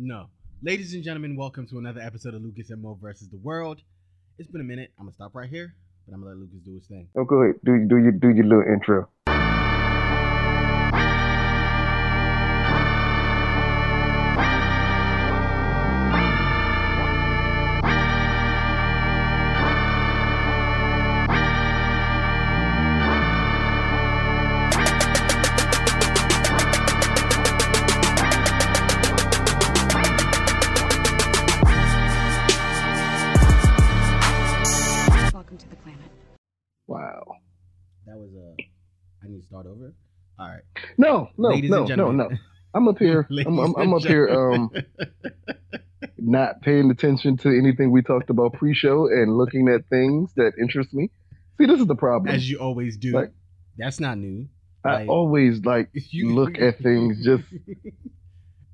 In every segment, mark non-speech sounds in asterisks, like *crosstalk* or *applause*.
No. Ladies and gentlemen, welcome to another episode of Lucas and Mo versus the World. It's been a minute. I'm gonna stop right here, but I'm gonna let Lucas do his thing. Oh, go ahead. Do do your do your little intro. No, no, Ladies no, no, no. I'm up here. *laughs* I'm, I'm, I'm up here. Um, *laughs* not paying attention to anything we talked about pre-show and looking at things that interest me. See, this is the problem. as you always do. Like- That's not new. I like- always like *laughs* You look at things just,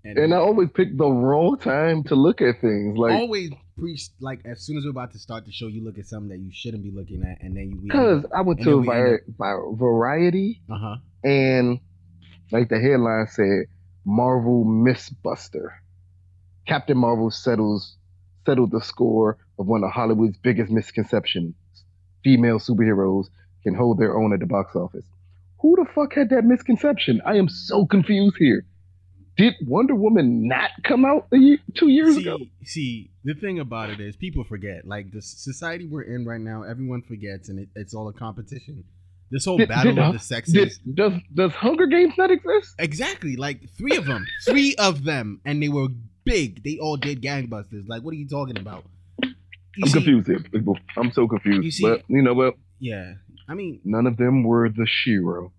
and, and I always pick the wrong time to look at things. Like, always preach like as soon as we're about to start the show, you look at something that you shouldn't be looking at, and then you. because I went to we vi- variety Uh huh. and like the headline said, Marvel Mistbuster. Captain Marvel settles settled the score of one of Hollywood's biggest misconceptions. Female superheroes can hold their own at the box office. Who the fuck had that misconception? I am so confused here. Did Wonder Woman not come out a year, two years see, ago? see, the thing about it is people forget. Like the society we're in right now, everyone forgets, and it, it's all a competition. This whole Did- battle did- of uh, the sexes. Did, does does Hunger Games not exist? Exactly, like three of them, three of them, and they were big. They all did gangbusters. Like, what are you talking about? You I'm see- confused here. I'm so confused. You see- but you know what? Yeah, I mean, None of them were the shero.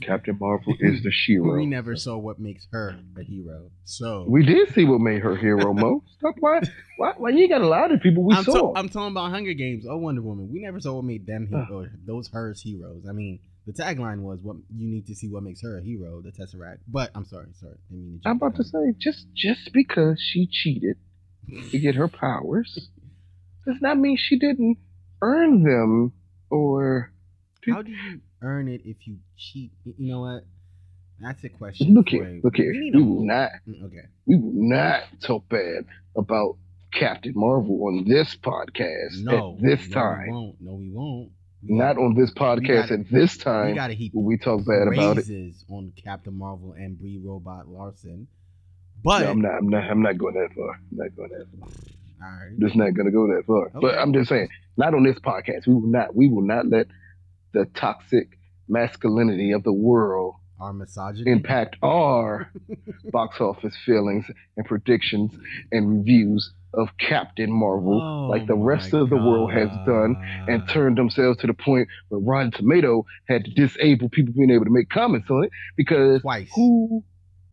Captain Marvel is the *laughs* shero. we never saw what makes her a hero. So We did see what made her hero, Mo. *laughs* Stop why why why you got a lot of people we I'm, saw. ta- I'm talking about Hunger Games or Wonder Woman. We never saw what made them he- or those hers heroes. I mean, the tagline was "What you need to see what makes her a hero." The Tesseract. But I'm sorry, sorry. Didn't mean I'm about to say just just because she cheated to get her powers does not mean she didn't earn them or How do you earn it if you cheat? You know what? That's a question. look here, a- look here. We We will not Mm, Okay. we will not talk bad about Captain Marvel on this podcast No. at this no, time. We won't. No, we won't. We Not gotta- on this podcast gotta- at this time. We got to heap we talk bad about it. on Captain Marvel and Brie Robot Larson. But No, I'm not. I'm not. I'm not going that far. I'm not going that far. all right. Just not going to go that far. But I'm just saying, not on this podcast. We will not. We will not let the toxic masculinity of the world Our misogyny. impact our *laughs* box office feelings and predictions and reviews of Captain Marvel, Oh like the rest of the world has done, and turned themselves to the point where Rotten Tomato had to disable people being able to make comments on it because twice. who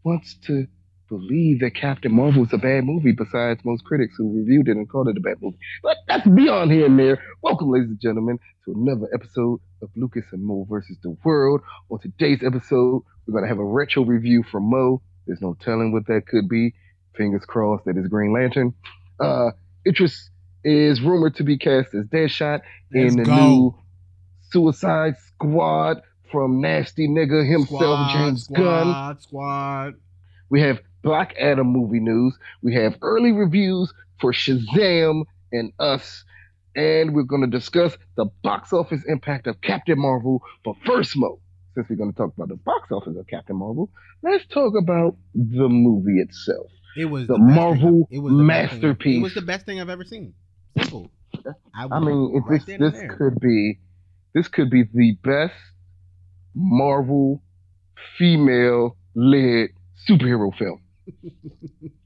wants to believe that Captain Marvel is a bad movie besides most critics who reviewed it and called it a bad movie? But that's beyond here and there. Welcome, ladies and gentlemen, to another episode of Lucas and Mo versus the World. On today's episode, we're going to have a retro review from Mo. There's no telling what that could be. Fingers crossed that it's Green Lantern. Uh, Idris is rumored to be cast as Deadshot Let's in the go. new Suicide Squad from Nasty Nigga himself, Squad, James squad, Gunn. Squad. We have Black Adam movie news. We have early reviews for Shazam and Us. And we're going to discuss the box office impact of Captain Marvel. But first, Mo, since we're going to talk about the box office of Captain Marvel, let's talk about the movie itself. It was The thing Marvel I- it was the thing masterpiece. it was the best thing I've ever seen. Simple. I mean, right this this there. could be this could be the best Marvel female led superhero film. *laughs*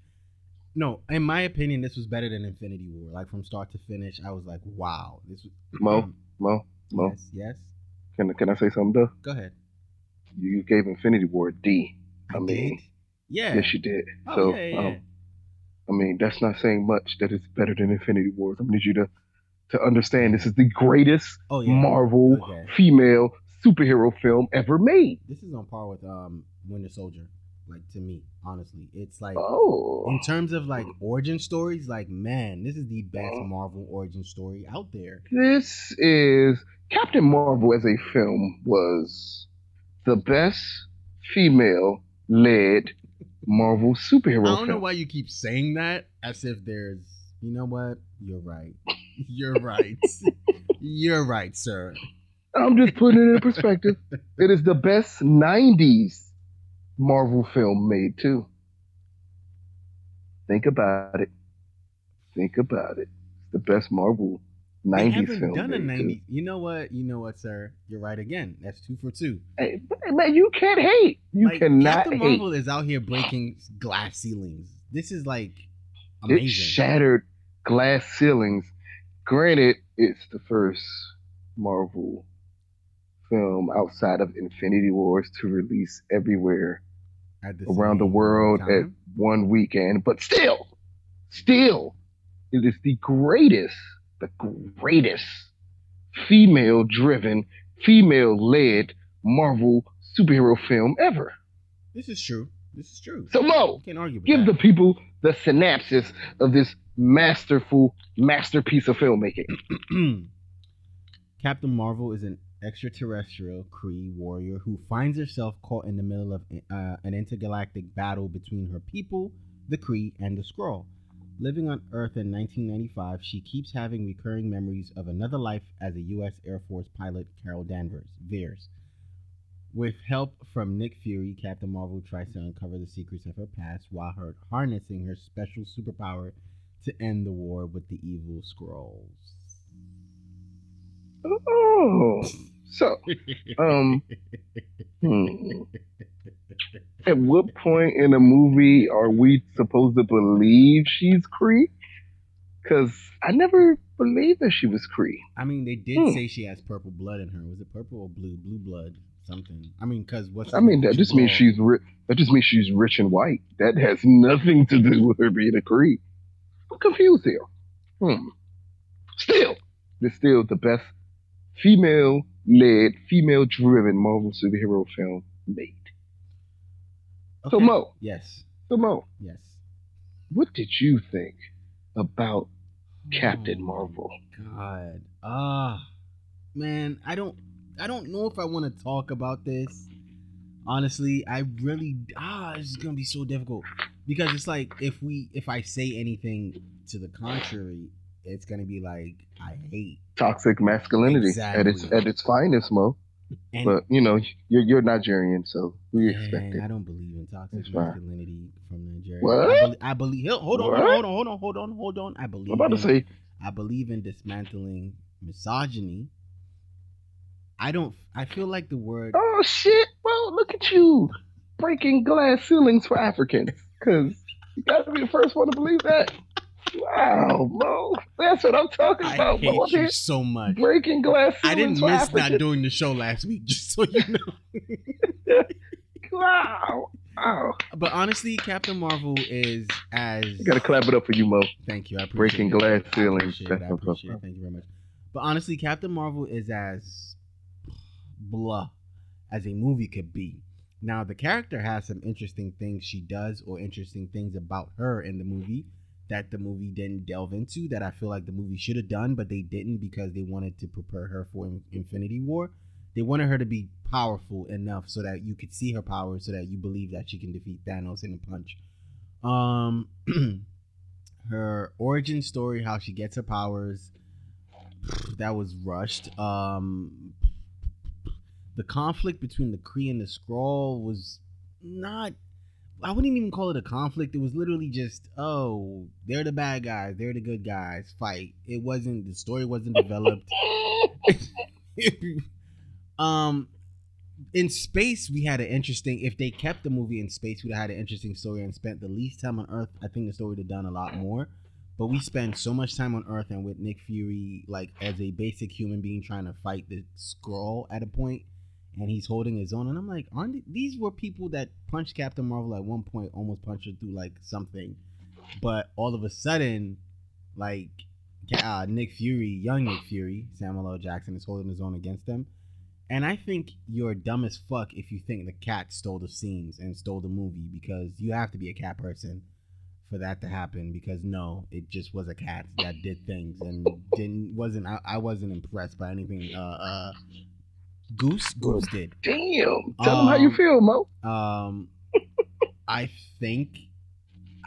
No, in my opinion, this was better than Infinity War. Like from start to finish, I was like, wow. This was *clears throat* Mo, Mo, Mo. Yes, yes. Can can I say something though? Go ahead. You gave Infinity War a D. I mean, did? Yeah. Yes, you did. Oh, so, yeah, yeah. um, I mean, that's not saying much. That it's better than Infinity War. I need you to to understand this is the greatest oh yeah. Marvel Okay. female superhero film ever made. This is on par with um Winter Soldier. Like to me, honestly, it's like Oh, in terms of like origin stories, like man, this is the best Oh. Marvel origin story out there. this is Captain Marvel as a film was the best female led Marvel superhero I don't film. know why you keep saying that as if there's. You know what? You're right. *laughs* You're right. You're right, sir. I'm just putting it in perspective. *laughs* it is the best 90s Marvel film made, too. Think about it. Think about it. It's the best Marvel 90s film done a made, 90. too. You know what? You know what, sir? You're right again. That's two for two. Hey, man, you can't hate. You like, cannot Captain hate. Marvel is out here breaking glass ceilings. This is like It shattered glass ceilings. Granted, it's the first Marvel film outside of Infinity Wars to release everywhere at the around the world at one weekend, but still, still, it is the greatest, the greatest female driven, female led Marvel superhero film ever. This is true. This is true. So, Mo, Can't argue give the people the synopsis of this masterful masterpiece of filmmaking. *clears throat* Captain Marvel is an extraterrestrial Kree warrior who finds herself caught in the middle of uh, an intergalactic battle between her people, the Kree, and the Skrull. Living on Earth in 1995, she keeps having recurring memories of another life as a U.S. Air Force pilot, Carol Danvers, Vers. With help from Nick Fury, Captain Marvel tries to uncover the secrets of her past while her harnessing her special superpower to end the war with the evil Skrulls. Oh, so um, hmm. at what point in a movie are we supposed to believe she's Kree? Because I never believed that she was Kree. I mean, they did Hmm. say she has purple blood in her. Was it purple or blue? Blue blood, something. I mean, because what's I mean, that just means she's ri- that just means she's rich and white. That has nothing to do with her being a Kree. I'm confused here. Hmm. Still, it's still the best female-led, female-driven Marvel superhero film made. So Mo, Yes, so Mo, yes. what did you think about Captain Oh, Marvel? God, ah, man, I don't, I don't know if I want to talk about this. Honestly, I really, ah, it's gonna be so difficult because it's like if we, if I say anything to the contrary, it's gonna be like I mm-hmm. hate. Toxic masculinity at its at its finest, Mo. And, But you know, you're you're Nigerian, so we expect it. I don't believe in toxic masculinity from Nigeria. What? I, believe, I believe. Hold on, hold What? on, hold on, hold on, hold on, hold on. I believe. I'm about to in, say, I believe in dismantling misogyny. I don't. I feel like the word. oh shit, Mo, look at you breaking glass ceilings for Africans. Cause you gotta be the first one to believe that. Wow, Mo, that's what I'm talking I about. hate Mo, you so much. breaking glass ceilings I didn't miss Africans. not doing the show last week, *laughs* just so you know. *laughs* Wow, wow. But honestly, Captain Marvel is as. You gotta clap it up for you, Mo. Thank you. I appreciate Breaking it. glass I ceilings. appreciate That's. I I'm appreciate it. Thank you very much. But honestly, Captain Marvel is as blah as a movie could be. Now, the character has some interesting things she does, or interesting things about her in the movie that the movie didn't delve into. That I feel like the movie should have done, but they didn't because they wanted to prepare her for In- Infinity War. They wanted her to be powerful enough so that you could see her power, so that you believe that she can defeat Thanos in a punch. Um, *clears throat* her origin story, how she gets her powers, that was rushed. Um, the conflict between the Kree and the Skrull was not. I wouldn't even call it a conflict. It was literally just, oh, they're the bad guys, they're the good guys. Fight. It wasn't. The story wasn't developed. *laughs* um, in space, we had an interesting. If they kept the movie in space, we'd have had an interesting story and spent the least time on Earth. I think the story would have done a lot more. But we spend so much time on Earth and with Nick Fury, like as a basic human being trying to fight the Skrull at a point, and he's holding his own. And I'm like, aren't th- these were people that punched Captain Marvel at one point, almost punched her through like something, but all of a sudden, like uh, Nick Fury, young Nick Fury, Samuel L. Jackson is holding his own against them. And I think you're dumb as fuck if you think the cat stole the scenes and stole the movie because you have to be a cat person for that to happen because no, it just was a cat that did things and didn't wasn't I, I wasn't impressed by anything uh uh Goose Goose did. Damn. Tell them how you Um, feel, Mo. Um I think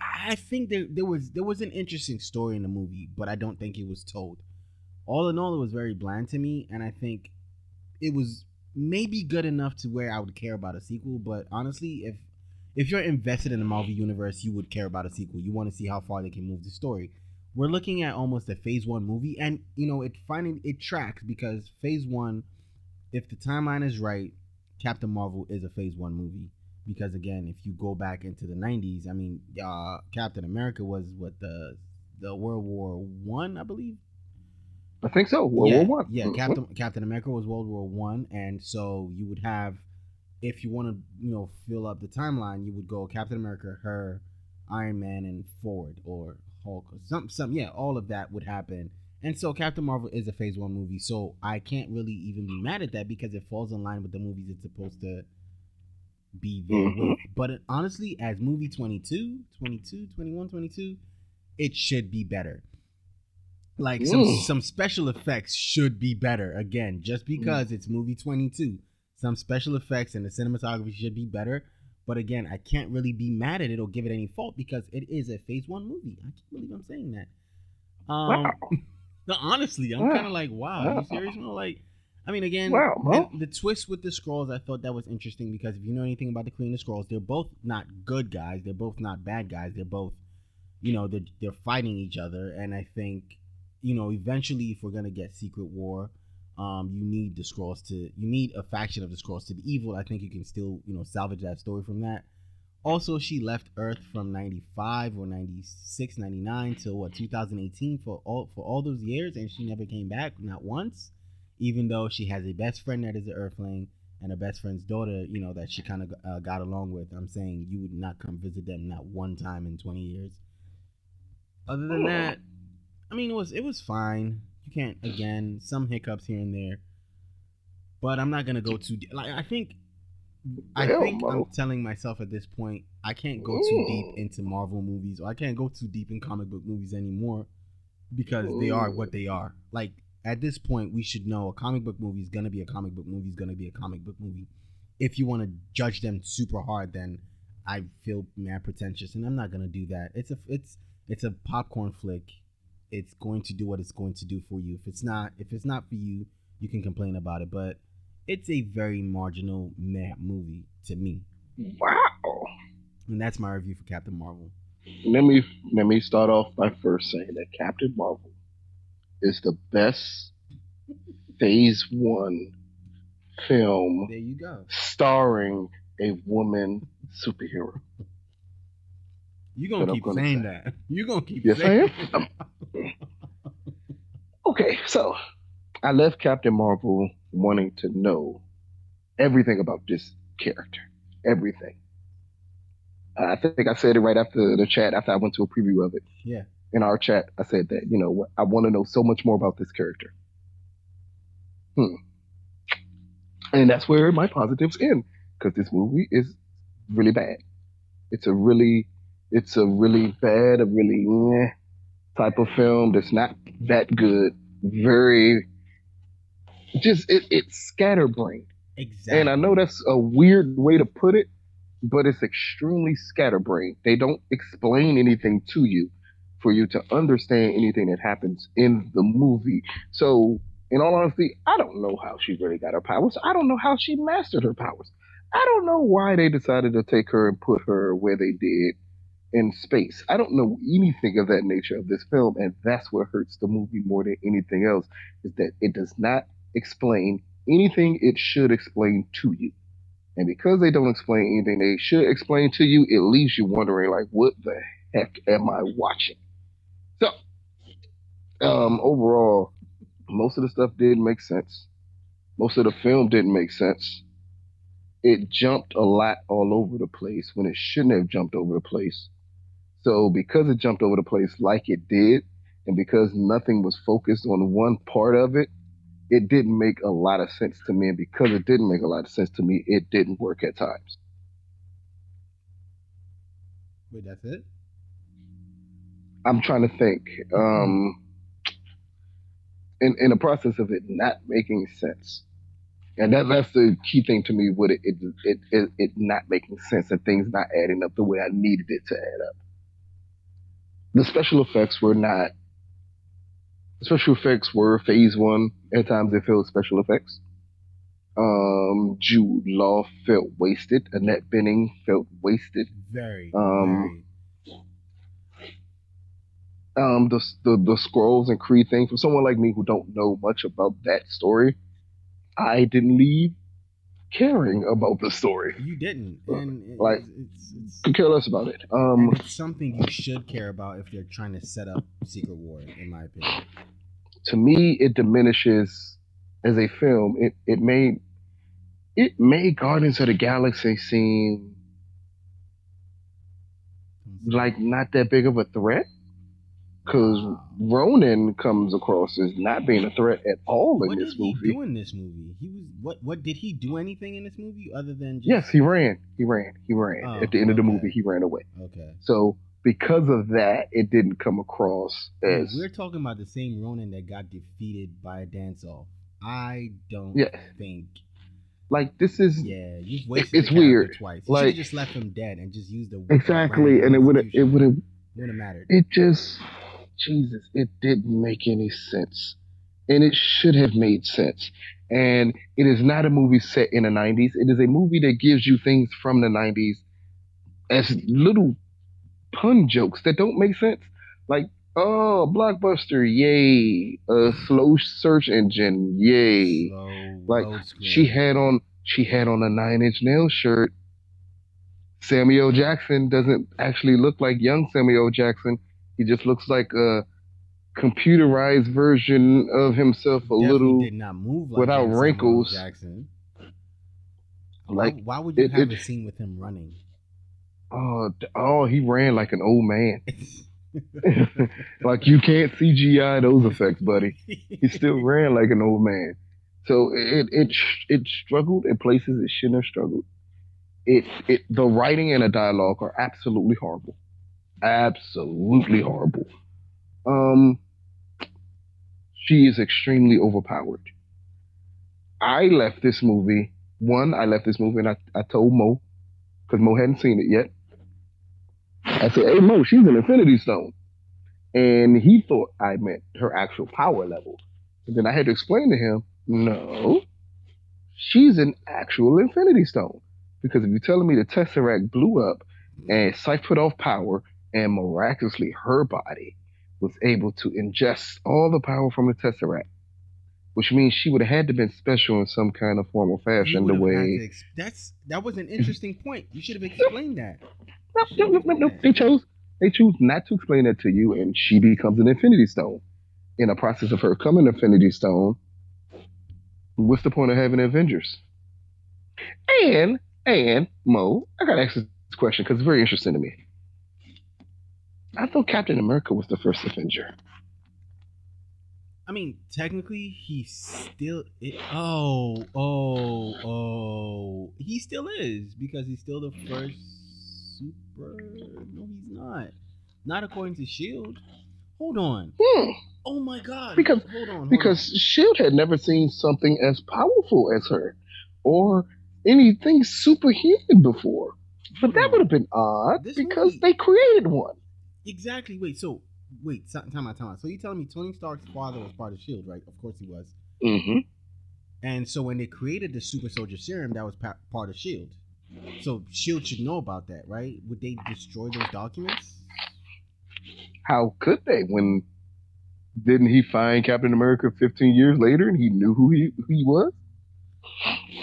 I think there there was there was an interesting story in the movie, but I don't think it was told. All in all, it was very bland to me, and I think it was maybe good enough to where I would care about a sequel. But honestly, if if you're invested in the Marvel universe, you would care about a sequel. You want to see how far they can move the story. We're looking at almost a Phase One movie, and you know it finding it tracks because Phase One, if the timeline is right, Captain Marvel is a Phase One movie because again, if you go back into the '90s, I mean, uh, Captain America was what the the World War One, I, I believe. I think so. World yeah, War One. Yeah, Captain Captain America was World War One, and so you would have, if you want to, you know, fill up the timeline, you would go Captain America, her, Iron Man, and Ford or Hulk, or some, some, yeah, all of that would happen. And so Captain Marvel is a Phase One movie, so I can't really even be mad at that because it falls in line with the movies it's supposed to be mm-hmm. But it, honestly, as movie 22, 22, 21, 22, it should be better. Like Ooh. some some special effects should be better. Again, just mm. because mm. it's movie 22, some special effects and the cinematography should be better. But again, I can't really be mad at it or give it any fault because it is a Phase One movie. I can't believe I'm saying that. Um, wow. *laughs* honestly, I'm wow. kind of like, wow, wow, are you serious? No, like I mean, again, wow, the twist with the Skrulls, I thought that was interesting because if you know anything about the and the Skrulls, they're both not good guys. They're both not bad guys. They're both, you know, they're, they're fighting each other. And I think, you know, eventually, if we're gonna get Secret War, um, you need the Skrulls to, you need a faction of the Skrulls to be evil. I think you can still, you know, salvage that story from that. Also, she left Earth from 95 or 96, 99 till what 2018 for all for all those years, and she never came back, not once even though she has a best friend that is an Earthling and a best friend's daughter, you know, that she kind of uh, got along with. I'm saying you would not come visit them not one time in 20 years. Other than that, I mean, it was it was fine. You can't again some hiccups here and there, but I'm not gonna go too. Like I think, I think I'm telling myself at this point I can't go too deep mm. into Marvel movies or I can't go too deep in comic book movies anymore because they are what they are. Like at this point, we should know a comic book movie is gonna be a comic book movie is gonna be a comic book movie. If you want to judge them super hard, then I feel mad pretentious, and I'm not gonna do that. It's a it's it's a popcorn flick. It's going to do what it's going to do for you. If it's not if it's not for you, you can complain about it. But it's a very marginal meh movie to me. Wow. And that's my review for Captain Marvel. Let me let me start off by first saying that Captain Marvel is the best phase one film there you go. starring a woman superhero. You're gonna keep gonna saying say. that. *laughs* You're gonna keep yes, saying I am. *laughs* okay, so I left Captain Marvel wanting to know everything about this character. Everything. Uh, I think I said it right after the chat after I went to a preview of it. Yeah in our chat, I said that, you know, I want to know so much more about this character. Hmm. And that's where my positives end, because this movie is really bad. It's a really, it's a really bad, a really meh type of film that's not that good. Very, just, it, it's scatterbrained. Exactly. And I know that's a weird way to put it, but it's extremely scatterbrained. They don't explain anything to you for you to understand anything that happens in the movie. So, in all honesty, I don't know how she really got her powers. I don't know how she mastered her powers. I don't know why they decided to take her and put her where they did in space. I don't know anything of that nature of this film, and that's what hurts the movie more than anything else, is that it does not explain anything it should explain to you. And because they don't explain anything they should explain to you, it leaves you wondering, like, what the heck am I watching? So, um, overall, most of the stuff didn't make sense. Most of the film didn't make sense. It jumped a lot all over the place when it shouldn't have jumped over the place. So, because it jumped over the place like it did, and because nothing was focused on one part of it, it didn't make a lot of sense to me. And because it didn't make a lot of sense to me, it didn't work at times. Wait, that's it? I'm trying to think. Um, in in the process of it not making sense, And that that's the key thing to me with it it, it it it not making sense and things not adding up the way I needed it to add up. The special effects were not special effects were phase one. At times they felt special effects. Um, Jude Law felt wasted. Annette Bening felt wasted. Very. Um, very. Um, the the the Skrulls and Creed thing for someone like me who don't know much about that story, I didn't leave caring about the story. You didn't, and it- Like, it's, it's, Could care less about it. Um, it's something you should care about if you're trying to set up Secret War, in my opinion. to me, it diminishes as a film. It it made it made Guardians of the Galaxy seem like not that big of a threat. Because Ronan comes across as not being a threat at all in what this did he movie. do in this movie? He was what? What did he do anything in this movie other than just, Yes, he ran. He ran. He ran. Oh, At the end of the movie, he ran away. Okay. So because of that, it didn't come across as We're talking about the same Ronan that got defeated by a dance off. I don't Yeah. think. like this is Yeah, you've wasted. it's weird. Twice. You Like- just left him dead and just used the exactly, and it would have it would have would have mattered. it just Jesus, it didn't make any sense. And it should have made sense. And it is not a movie set in the 90s. It is a movie that gives you things from the 90s as little pun jokes that don't make sense. Like, oh, Blockbuster, yay. A slow search engine, yay. Slow Like. She had on she had on a nine inch nail shirt. Samuel Jackson doesn't actually look like young Samuel Jackson. He just looks like a computerized version of himself, a little did not move like without Samuel wrinkles. Jackson. like why, why would you it- have it- a scene with him running? oh oh he ran like an old man. *laughs* *laughs* like you can't CGI those effects, buddy. He still ran like an old man. So it it it struggled in places it shouldn't have struggled. It it the writing and the dialogue are absolutely horrible, absolutely horrible. Um, she is extremely overpowered. I left this movie. One, I left this movie and I, I told Mo, because Mo hadn't seen it yet. I said, "Hey Mo, she's an Infinity Stone," and he thought I meant her actual power level. And then I had to explain to him, no, she's an actual Infinity Stone. Because if you're telling me the Tesseract blew up and put off power and miraculously her body was able to ingest all the power from the Tesseract, which means she would have had to been special in some kind of form or fashion the way ex- that's that was an interesting point. You should have explained that. no, no, no, no, no. They chose they choose not to explain that to you, and she becomes an Infinity Stone. In the process of her becoming Infinity Stone, what's the point of having Avengers? And and Mo, I gotta ask this question because it's very interesting to me. I thought Captain America was the first Avenger. I mean, technically, he still. It, oh, oh, oh. He still is because he's still the first super. No, he's not. Not according to Shield. Hold on. Hmm. Oh my God. Because- hold on. Hold Because Shield had never seen something as powerful as her, or anything superhuman before. But that would have been odd This because movie- they created one. Exactly. Wait. So wait. Time time out. Time out. So you telling me Tony Stark's father was part of Shield, right? Of course he was. Mm-hmm. And so when they created the super soldier serum, that was pa- part of Shield. So Shield should know about that, right? Would they destroy those documents? How could they? When didn't he find Captain America 15 years later and he knew who he who he was?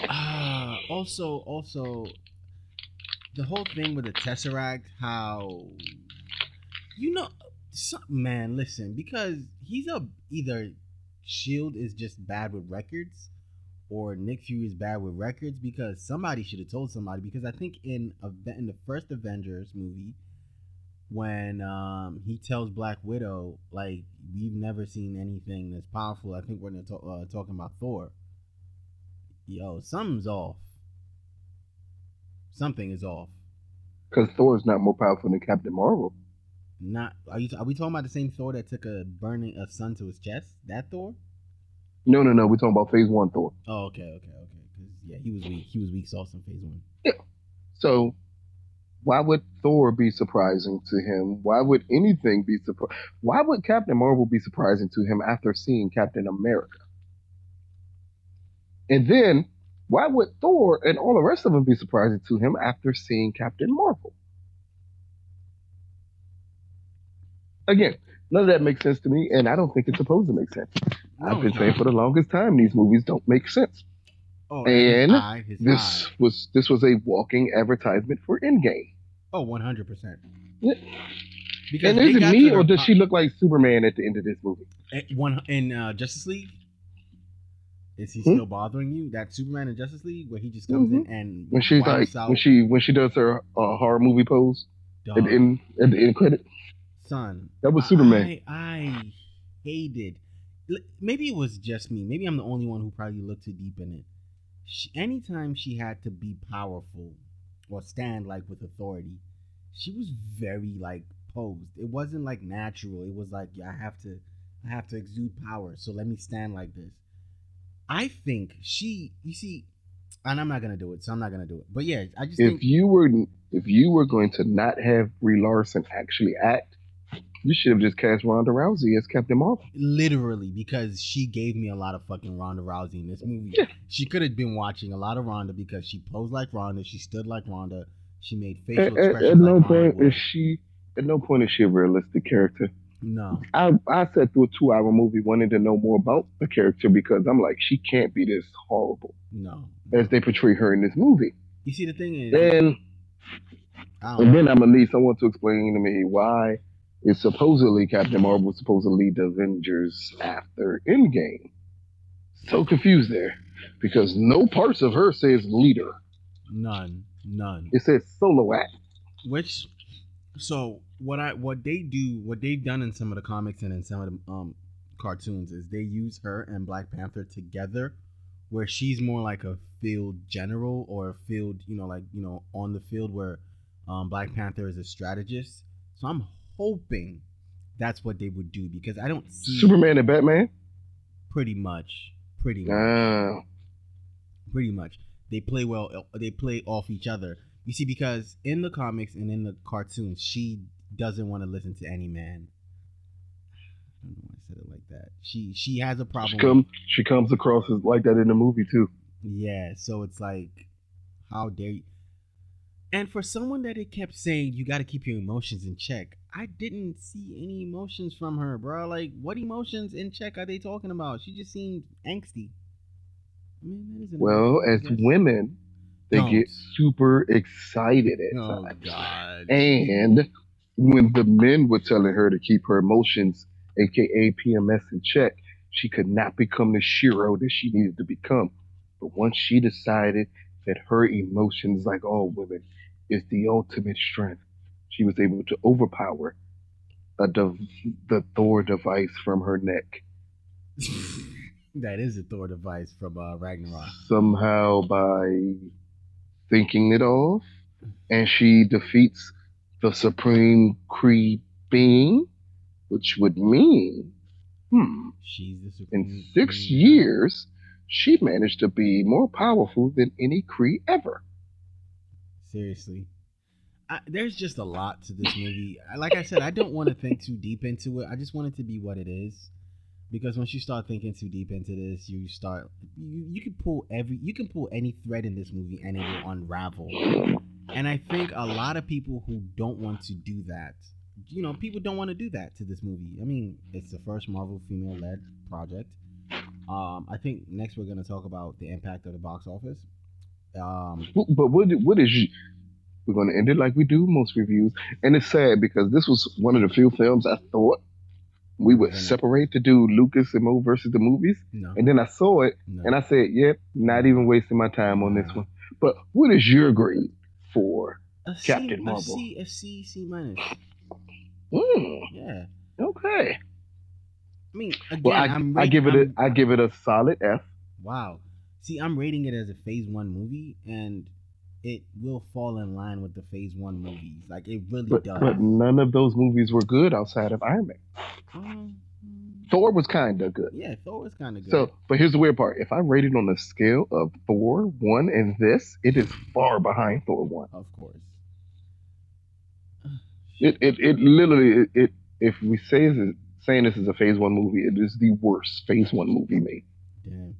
Ah, also, also, the whole thing with the Tesseract, how you know, man, listen, because he's a either Shield is just bad with records, or Nick Fury is bad with records because somebody should have told somebody. Because I think in in the first Avengers movie, when um, he tells Black Widow like we've never seen anything that's powerful. I think we're to- uh, talking about Thor yo, something's off. Something is off. Because Thor is not more powerful than Captain Marvel. Not are you? Are we talking about the same Thor that took a burning a sun to his chest? That Thor? No, no, no. We're talking about Phase One Thor. Oh, okay, okay, okay. Because yeah, he was weak. He was weak sauce in phase one. Yeah. So why would Thor be surprising to him? Why would anything be surprising? Why would Captain Marvel be surprising to him after seeing Captain America? And then why would Thor and all the rest of them be surprising to him after seeing Captain Marvel? Again, none of that makes sense to me, and I don't think it's supposed to make sense. No, I've been it's saying for the longest time these movies don't make sense. Oh, and eye, his This eye. was this was a walking advertisement for Endgame. Oh, one hundred percent. Because And is it me or does she look like Superman at the end of this movie? po- eh, one in uh, Justice League? Is he Hmm? still bothering you? That Superman in Justice League where he just comes in and When she's like out when she when she does her uh, horror movie pose at dog, the end at the end credit. Son. That was Superman. I, I hated. Maybe it was just me. Maybe I'm the only one who probably looked too deep in it. She, anytime she had to be powerful or stand like with authority, she was very like posed. It wasn't like natural. It was like yeah, I have to, I have to exude power. So let me stand like this. I think she. You see, and I'm not gonna do it. So I'm not gonna do it. But yeah, I just think If you were if you were going to not have Brie Larson actually act, you should have just cast Ronda Rousey as Captain Marvel. literally because she gave me a lot of fucking Ronda Rousey in this movie. Yeah. She could have been watching a lot of Ronda because she posed like Ronda, she stood like Ronda, she made facial At, expressions at no like point is she at no point is she a realistic character. No, I I sat through a two hour movie wanting to know more about the character because I'm like she can't be this horrible no. as they portray her in this movie. You see, the thing is, Then and know. then I'm gonna need someone to explain to me why is supposedly Captain Marvel was supposed to lead the Avengers after Endgame. So confused there because no parts of her says leader. none, none. It says solo act. Which, so what I what they do, what they've done in some of the comics and in some of the um cartoons is they use her and Black Panther together, where she's more like a field general or a field, you know, like you know, on the field where um Black Panther is a strategist. So I'm hoping that's what they would do because I don't see Superman and Batman. pretty much, pretty much. Ah, pretty much. They play well they play off each other. You see because in the comics and in the cartoons she doesn't want to listen to any man. I don't know why i said it like that. She she has a she problem come she comes across as like that in the movie too. yeah so it's like how dare you and for someone that it kept saying you got to keep your emotions in check i didn't see any emotions from her bro like what emotions in check are they talking about she just seemed angsty I mean, that is Well, as women, they Don't. get super excited at Oh times. God! And when the men were telling her to keep her emotions, aka PMS, in check, she could not become the shero that she needed to become. But once she decided that her emotions, like all women, is the ultimate strength, she was able to overpower a dev- the Thor device from her neck *laughs* that is a Thor device from uh, Ragnarok. somehow by thinking it off, and she defeats the Supreme Kree being, which would mean, hmm, She's the in six queen. years, she managed to be more powerful than any Kree ever. Seriously, I, there's just a lot to this movie. Like I said, I don't want to think too deep into it. I just want it to be what it is. Because once you start thinking too deep into this, you start you, you can pull every you can pull any thread in this movie and it will unravel. And I think a lot of people who don't want to do that, you know, people don't want to do that to this movie. I mean, it's the first Marvel female led project. Um, I think next we're gonna talk about the impact of the box office. Um, But what what is you? We're going to end it like we do most reviews, and it's sad because this was one of the few films I thought we would separate to do Lucas and Mo versus the movies, no, and then I saw it no. And I said, yep, not even wasting my time on this one. But what is your grade for? a C, Captain a Marvel. C, a C, C minus. Mm, Yeah, okay. I mean, again, Well, I, I'm I rate- give it a I'm- I give it a solid F. Wow. See, I'm rating it as a Phase One movie, and it will fall in line with the Phase One movies. Like it really But does. but none of those movies were good outside of Iron Man. Um, Thor was kind of good. Yeah, Thor was kind of good. So, but here's the weird part. If I rate it on a scale of Thor 1 and this, it is far behind Thor 1. of course. *sighs* It it, it literally it, it if we say this is, saying this is a phase 1 movie, it is the worst phase 1 movie made. Damn.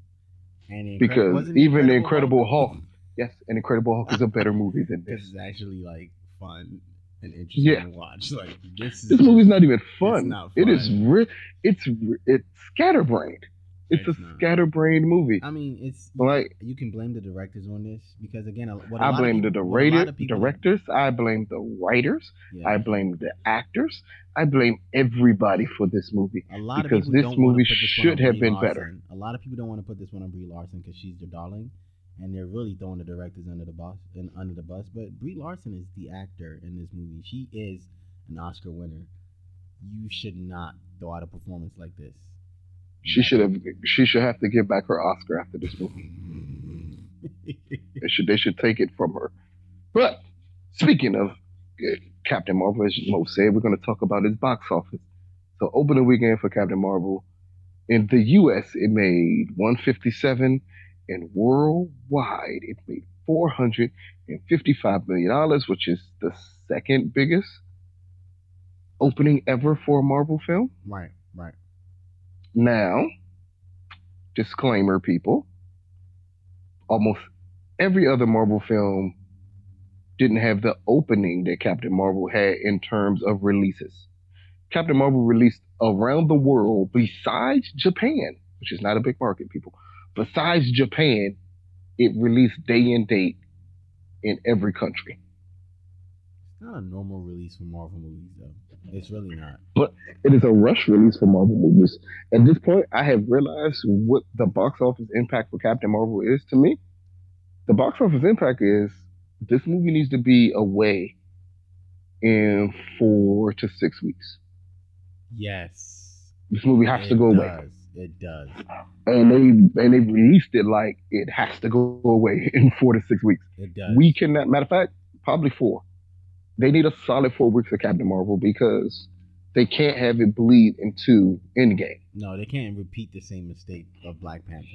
And the Incredi- Because even the Incredible Hulk, mm-hmm. yes, an Incredible Hulk is a better movie than This this. is actually like fun and interesting Yeah. to watch. Like this is This movie's not even fun. not It is fun. re- it's re- it's scatterbrained. It's, It's a not. scatterbrained movie. I mean, it's Like you can blame the directors on this because again, a- what a I lot of blame the people- what a lot director, of people- directors. I blame the writers. Yeah. I blame the actors. I blame everybody for this movie. A lot Because of people this don't movie this should have Brie been better. A lot of people don't want to put this one on Brie Larson because she's their darling, and they're really throwing the directors under the bus and under the bus. But Brie Larson is the actor in this movie. She is an Oscar winner. You should not throw out a performance like this. She should have. She should have to give back her Oscar after this movie. They should. They should take it from her. But speaking of uh, Captain Marvel, as Mo said, we're going to talk about his box office. So opening weekend for Captain Marvel in the U.S. it made 157, and worldwide it made 455 million dollars, which is the second biggest opening ever for a Marvel film. right, right. Now, disclaimer, people. Almost every other Marvel film didn't have the opening that Captain Marvel had in terms of releases. Captain Marvel released around the world besides Japan, which is not a big market, people. Besides Japan, it released day and date in every country. It's not a normal release for Marvel movies, though. It's really not. But it is a rush release for Marvel movies. At this point, I have realized what the box office impact for Captain Marvel is to me. The box office impact is this movie needs to be away in four to six weeks. Yes. This movie has it to go away. It does. and they and they released it like it has to go away *laughs* in four to six weeks. It does. We cannot. Matter of fact, probably four. They need a solid four weeks of Captain Marvel because they can't have it bleed into Endgame. No, they can't repeat the same mistake of Black Panther.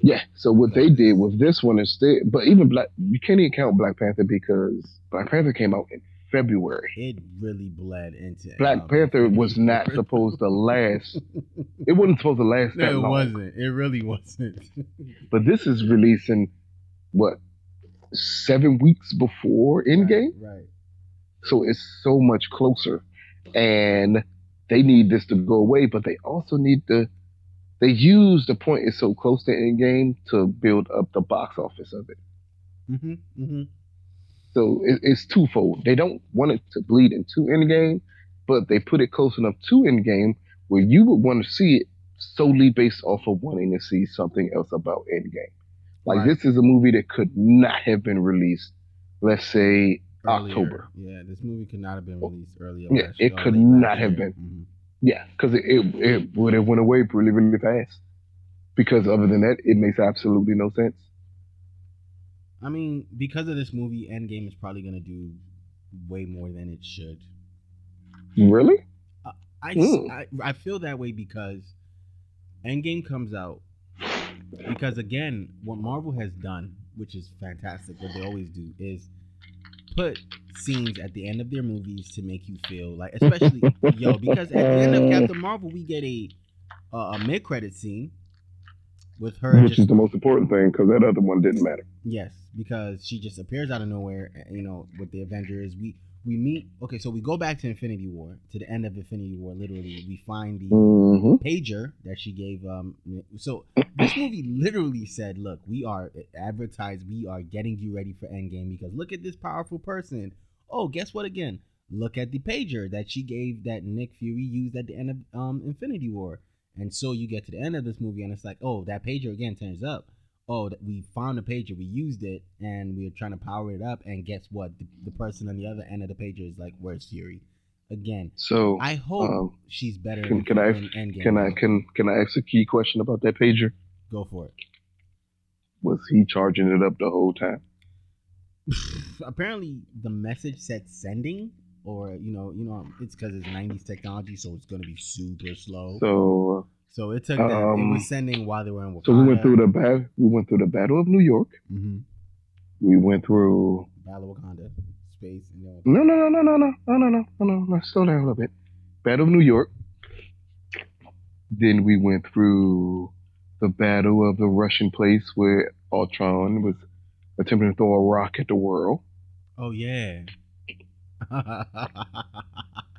Yeah. So what they did with this one instead, but even Black, you can't even count Black Panther because Black Panther came out in February. It really bled into Black um, Panther was not supposed to last. *laughs* It wasn't supposed to last No, it long. wasn't. It really wasn't. *laughs* But this is releasing what seven weeks before Endgame, Right. So it's so much closer, and they need this to go away. But they also need to. They use the point is so close to Endgame to build up the box office of it. Mm-hmm. Mm-hmm. So it, it's twofold. They don't want it to bleed into Endgame, but they put it close enough to Endgame where you would want to see it solely based off of wanting to see something else about Endgame. Like Right. this is a movie that could not have been released, let's say October. Yeah, this movie could not have been released earlier. Yeah, it year could not have year. been. Mhm. Yeah, because it, it it would have went away really really fast. Because other than that, it makes absolutely no sense. I mean, because of this movie, Endgame is probably gonna do way more than it should. Really? I, Mm. I I feel that way because Endgame comes out because again, what Marvel has done, which is fantastic, what they always do is put scenes at the end of their movies to make you feel like, especially *laughs* yo, because at the end of Captain Marvel, we get a uh, a mid credit scene with her Which just is the most important thing because that other one didn't matter. Yes, because she just appears out of nowhere. You know, with the Avengers, we we meet. Okay, so we go back to Infinity War, to the end of Infinity War. Literally, we find the hmm pager that she gave. Um, so this movie literally said, "Look, we are advertised. We are getting you ready for Endgame because look at this powerful person. Oh, guess what? Again, look at the pager that she gave that Nick Fury used at the end of um Infinity War." And so you get to the end of this movie, and it's like, oh, that pager again turns up. Oh, that we found the pager, we used it, and we are trying to power it up. And guess what? The, the person on the other end of the pager is like, "Where's Fury?" Again, So I hope um, she's better. can, can I can I can can I ask a key question about that pager? go for it? Was he charging it up the whole time? *laughs* Apparently, the message said sending, or you know, you know, it's because it's '90s technology, so it's gonna be super slow. So, So it took them. It Um, was sending while they were in Wakanda. so we went through the battle. We went through the Battle of New York. hmm We went through. Battle of Wakanda, space, No, no, no, no, no, no, no, no, no, no, no. Slow down a little bit. Battle of New York. Then we went through the Battle of the Russian place where Ultron was attempting to throw a rock at the world, oh yeah.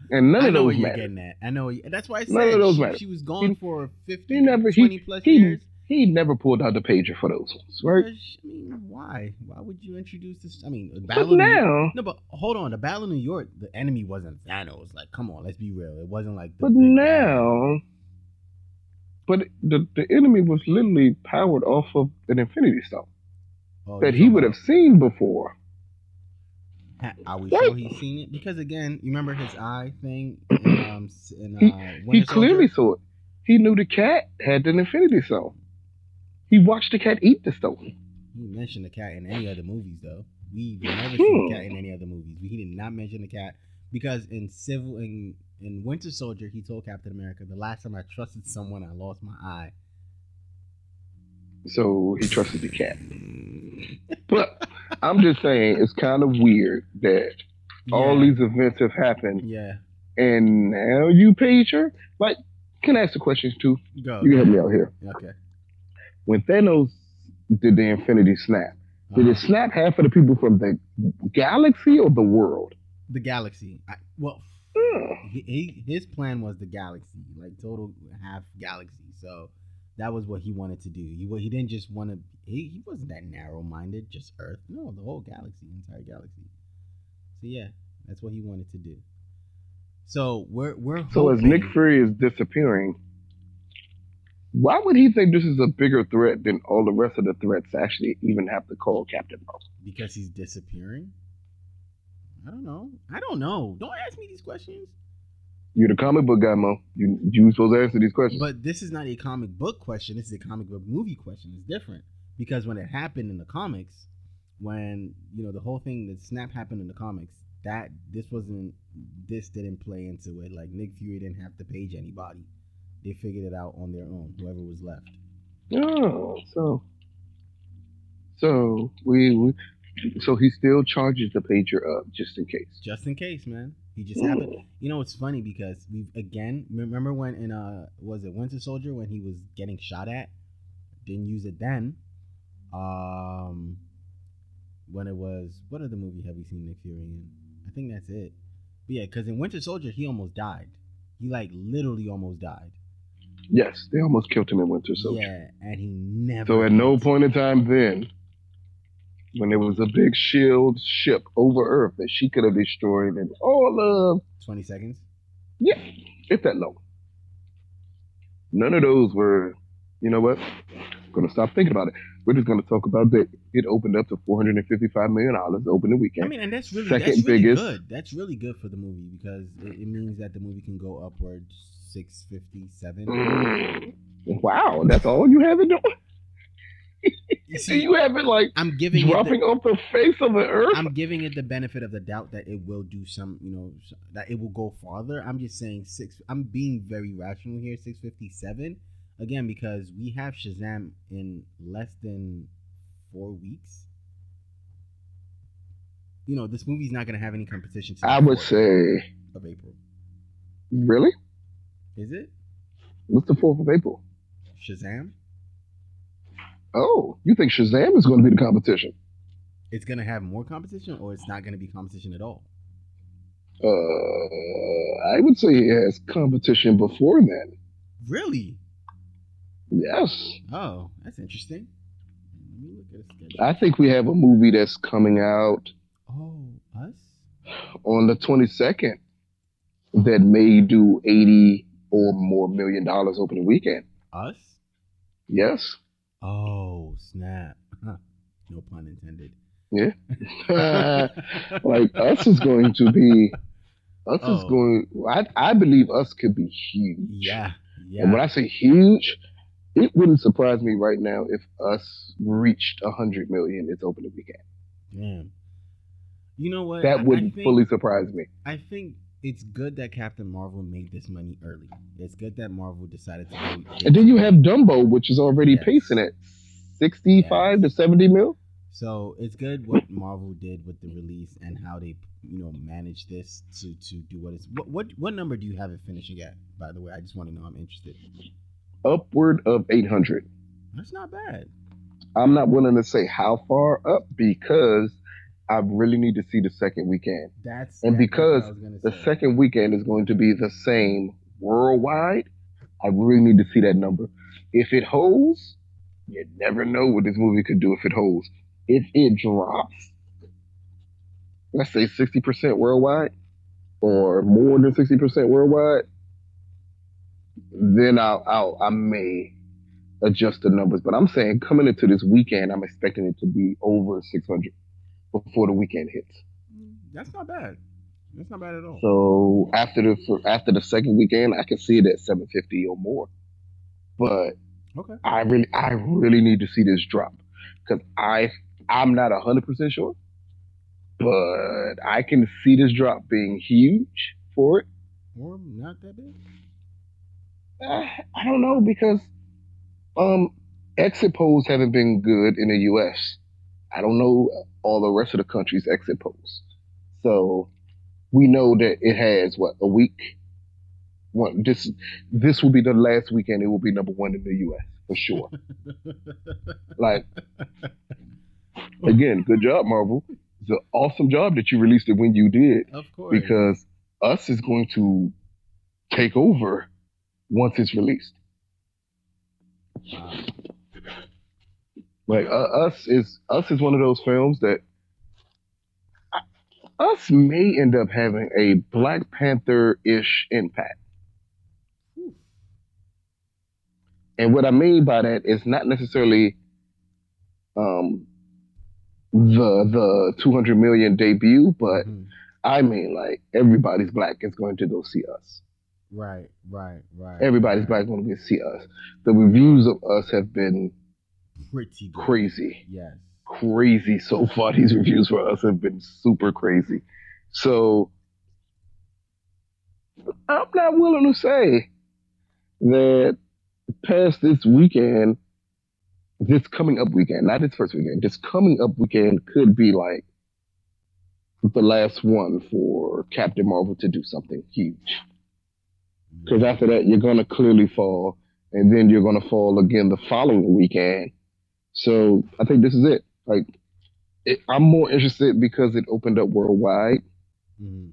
And none I of know those you're getting at. I know. That's why I said None of those she, matter. she was gone He- for 50, he never- he- plus he- years. He never pulled out the pager for those ones, right? Because, I mean, why? Why would you introduce this? I mean, the But Battle New now, No, but hold on. The Battle of New York, the enemy wasn't Thanos. Like, come on, let's be real. It wasn't like. But now, but the the enemy was literally powered off of an Infinity Stone Oh, that he would have seen before. Are we Right. sure he's seen it? Because again, you remember his eye thing in, um, in, He- uh, He Winter clearly saw it. He knew the cat had an Infinity Stone. He watched the cat eat the stone. He mentioned the cat in any other movies, though. We've never seen Hmm. the cat in any other movies. He did not mention the cat because in Civil in in Winter Soldier, he told Captain America, "The last time I trusted someone, I lost my eye." So he trusted the cat. *laughs* But I'm just saying, it's kind of weird that all these events have happened, Yeah, and now you pager. Like, can I ask the questions too? go. You can help me out here. Okay. When Thanos did the Infinity Snap, did Uh-huh. it snap half of the people from the galaxy or the world? the galaxy. I, well, he, he, his plan was the galaxy, like total half galaxy. So that was what he wanted to do. He he didn't just want to. He, he wasn't that narrow minded, just Earth. No, the whole galaxy, entire galaxy. So yeah, that's what he wanted to do. So we're we're So as Nick Fury is disappearing, why would he think this is a bigger threat than all the rest of the threats to actually even have to call Captain Marvel? because he's disappearing. I don't know. I don't know. Don't ask me these questions. You're the comic book guy, Mo. You you supposed to answer these questions. But this is not a comic book question. This is a comic book movie question. It's different because when it happened in the comics, when you know the whole thing that snap happened in the comics, that this wasn't this didn't play into it. Like Nick Fury didn't have to page anybody. They figured it out on their own. Whoever was left. oh, so so we, we so he still charges the pager up just in case. just in case, man. He just happened. You know, it's funny because we've again remember when in uh was it Winter Soldier when he was getting shot at? Didn't use it then. Um, when it was what other movie have we seen Nick Fury in? I think that's it. But yeah, because in Winter Soldier he almost died. He like literally almost died. Yes, they almost killed him in Winter Soldier. Yeah, and he never. So at no point in time then, when there was a big shield ship over Earth that she could have destroyed in all of Twenty seconds. yeah, if that long. None of those were, you know what? I'm gonna stop thinking about it. We're just gonna talk about that. It opened up to 455 million dollars opening weekend. I mean, and that's really Second that's really biggest. good. That's really good for the movie because it, it means that the movie can go upwards six fifty seven. Mm. Wow, that's all you have it doing. *laughs* See, you have it like I'm giving it dropping the, off the face of the earth. I'm giving it the benefit of the doubt that it will do some, you know, that it will go farther. I'm just saying six. I'm being very rational here. Six fifty seven, again because we have Shazam in less than four weeks. You know, this movie's not gonna have any competition. I would say, of April. really? Is it What's the fourth of April? Shazam? Oh, you think Shazam is going to be the competition? It's gonna have more competition, or it's not gonna be competition at all. Uh, I would say it has competition before then. Really? Yes, Oh, that's interesting. Let me look at the schedule. I think we have a movie that's coming out Oh, us? on the 22nd that may do 80 or more million dollars opening weekend. Us? Yes. Oh, snap. *laughs* No pun intended. Yeah, *laughs* *laughs* like us is going to be us is Oh. going I, I believe us could be huge. yeah, yeah. And when. I say huge, it wouldn't surprise me right now if us reached a 100 million its opening weekend. Damn. You know what? That would not fully surprise me. I think it's good that Captain Marvel made this money early. It's good that Marvel decided to go. And then you have Dumbo, which is already Yes. pacing at 65 to 70 mil. So it's good what *laughs* Marvel did with the release and how they, you know, managed this to to do what it's. What what what number do you have it finishing at? By the way, I just want to know. I'm interested. Upward of 800. That's not bad. I'm not willing to say how far up because I really need to see the second weekend. That's And because I was gonna The second weekend is going to be the same worldwide. I really need to see that number. If it holds, you never know what this movie could do if it holds. If it drops, let's say 60% worldwide or more than 60% worldwide, then I'll, I'll I may adjust the numbers. But I'm saying coming into this weekend, I'm expecting it to be over 600 before the weekend hits. That's not bad. That's not bad at all. So after the after the second weekend, I can see it at 750 or more. But okay. I really I really need to see this drop because I I'm not hundred percent sure, but I can see this drop being huge for it. Or not that big. Uh, I don't know because um exit polls haven't been good in the U.S. I don't know all the rest of the country's exit polls, so we know that it has what a week. One this this will be the last weekend it will be number one in the U.S. for sure. *laughs* like again, good job, Marvel. It's an awesome job that you released it when you did Of course. because us is going to take over once it's released. Wow. Like uh, us is us is one of those films that us may end up having a Black Panther ish impact. And what I mean by that is not necessarily um, the the 200 million debut, but Mhm. I mean like everybody's black is going to go see us. Right, right, right. Everybody's right. black is going to go see us. The reviews of us have been Pretty good. crazy. Yes. crazy so far. *laughs* These reviews for us have been super crazy. So I'm not willing to say that past this weekend, this coming up weekend, not this first weekend, this coming up weekend could be like the last one for Captain Marvel to do something huge. Mm-hmm. Because after that, you're going to clearly fall, and then you're going to fall again the following weekend. So I think this is it. Like, it, I'm more interested because it opened up worldwide. Mhm.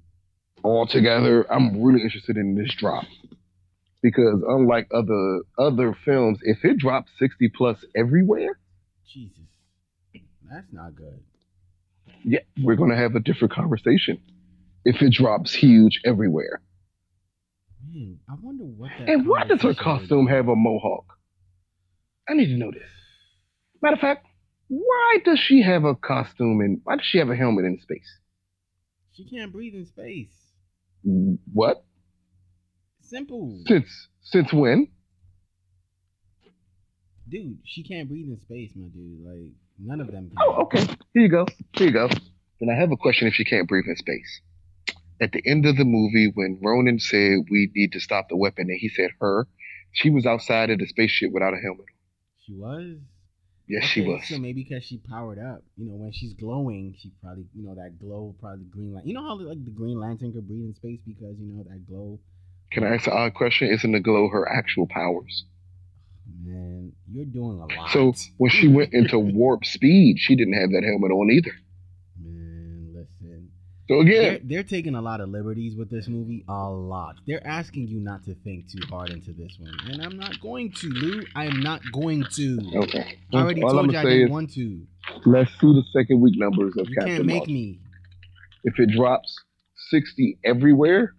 Altogether, I'm really interested in this drop because unlike other other films, if it drops 60 plus everywhere, Jesus. That's not good. yeah, we're going to have a different conversation. If it drops huge everywhere, Man, I wonder what that and why does her costume have a mohawk? I need to know this. Matter of fact, why does she have a costume and why does she have a helmet in space? She can't breathe in space. What? Simple. Since since when? Dude, she can't breathe in space, my dude. Like, none of them can. Oh, okay. Here you go. Here you go. Then I have a question if she can't breathe in space. At the end of the movie, when Ronan said we need to stop the weapon, and he said her, she was outside of the spaceship without a helmet. She was? Yes, she was. So maybe because she powered up, you know, when she's glowing, she probably, you know, that glow, probably green light. You know how like the Green Lantern could breathe in space because you know that glow. Can I ask an odd question? Isn't the glow her actual powers? Man, you're doing a lot. So when she went into warp speed, she didn't have that helmet on either. So they're, they're taking a lot of liberties with this movie. A lot. They're asking you not to think too hard into this one, and I'm not going to, Lou. I am not going to. okay. I already All told I'm you I didn't want to. let's see the second week numbers of You Captain can't make Marvel. me. If it drops 60 everywhere,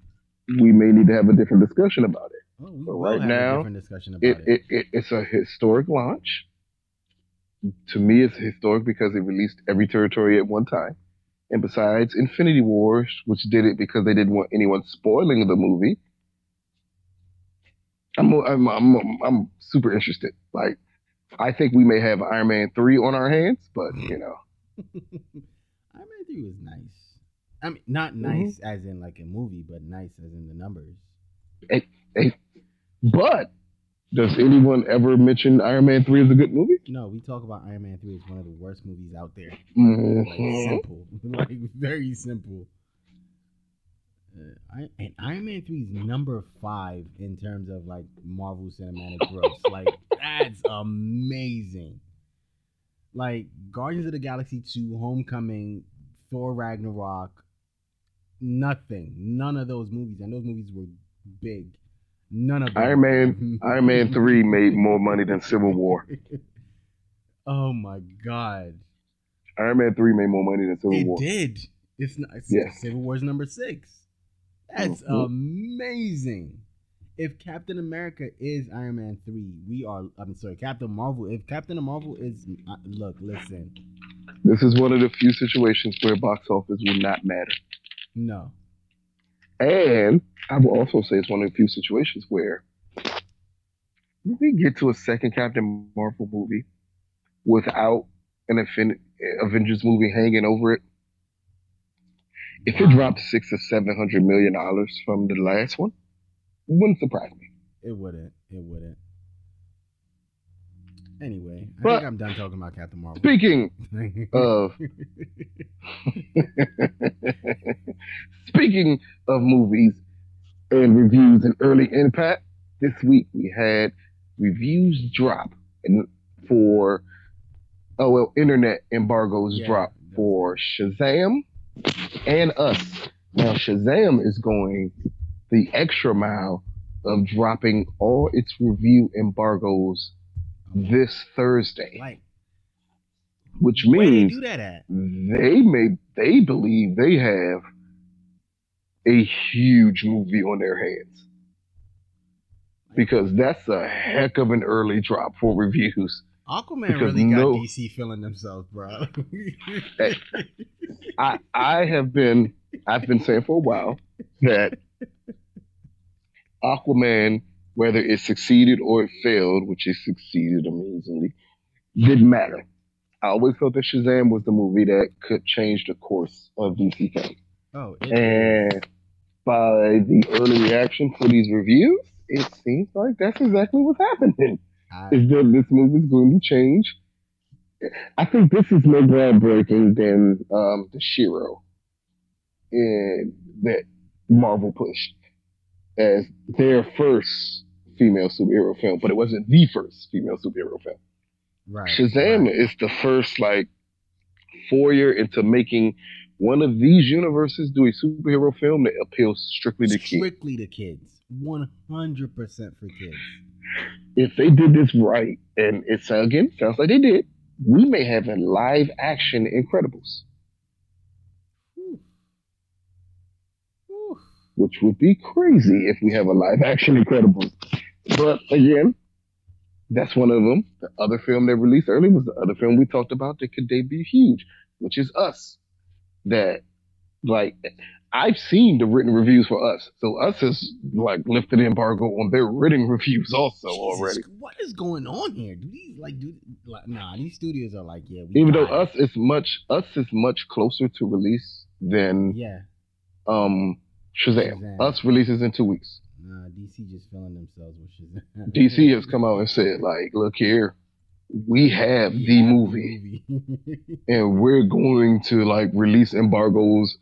we may need to have a different discussion about it. Oh, But right now, discussion about it, it. it, it it's a historic launch. To me, it's historic because it released every territory at one time. And besides Infinity Wars, which did it because they didn't want anyone spoiling the movie, I'm I'm I'm, I'm super interested. Like, I think we may have Iron Man three on our hands, but mm-hmm. you know, *laughs* Iron Man 3 was nice. I mean, not mm-hmm. nice as in like a movie, but nice as in the numbers. But does anyone ever mention Iron Man 3 is a good movie? No, we talk about Iron Man three as one of the worst movies out there. Like Mhm. simple, *laughs* like very simple. Uh, and Iron Man three is number five in terms of like Marvel Cinematic gross. *laughs* like that's amazing. Like Guardians of the Galaxy two, Homecoming, Thor Ragnarok, nothing. None of those movies, and those movies were big. None of them. Iron Man *laughs* Iron Man 3 made more money than Civil War. *laughs* oh my god. Iron Man 3 made more money than Civil It War. did. It's not. It's Yes. Civil War's number six. That's Mhm. amazing. If Captain America is Iron Man three, we are. I'm sorry, Captain Marvel. If Captain Marvel is, uh, look, listen, This is one of the few situations where box office will not matter. no, And I will also say it's one of the few situations where we get to a second Captain Marvel movie without an Avengers movie hanging over it, if it dropped six or seven hundred million dollars from the last one, it wouldn't surprise me. it wouldn't. It wouldn't. Anyway, I But- think I'm done talking about Captain Marvel. Speaking *laughs* of *laughs* Speaking of movies and reviews and early impact, this week we had reviews drop and for oh well internet embargoes Yeah, drop for Shazam and us. Now Shazam is going the extra mile of dropping all its review embargoes this Thursday, like, which they means at? they may they believe they have a huge movie on their hands because that's a heck of an early drop for reviews. Aquaman Because really got no- DC feeling themselves, bro. Hey. I I have been I've been saying for a while that Aquaman, whether it succeeded or it failed, which it succeeded amazingly, didn't matter. I always felt that Shazam was the movie that could change the course of DC films. oh, And by the early reaction for these reviews, it seems like that's exactly what's happening. I, Is that this movie is going to change? I think this is more groundbreaking than um, the shero in that Marvel pushed as their first female superhero film, but it wasn't the first female superhero film. right. Shazam right. is the first like foyer into making one of these universes do a superhero film that appeals strictly to kids. strictly to kids. One hundred percent for kids. If they did this right, and it sounds again sounds like they did, we may have a live action Incredibles, which would be crazy if we have a live action Incredibles. But again, that's one of them. The other film they released early was the other film we talked about that could debut huge, which is Us. That like I've seen the written reviews for Us, so Us has like lifted the embargo on their written *laughs* reviews also Jesus, already. What is going on here? Do these like do like nah? These studios are like yeah. Even though it. Us is much Us is much closer to release than yeah. um Shazam. Shazam. Us releases in two weeks. Nah, DC just feeling themselves with Shazam. *laughs* DC has come out and said like, look here, we have We the have movie. movie. *laughs* and we're going to like release embargoes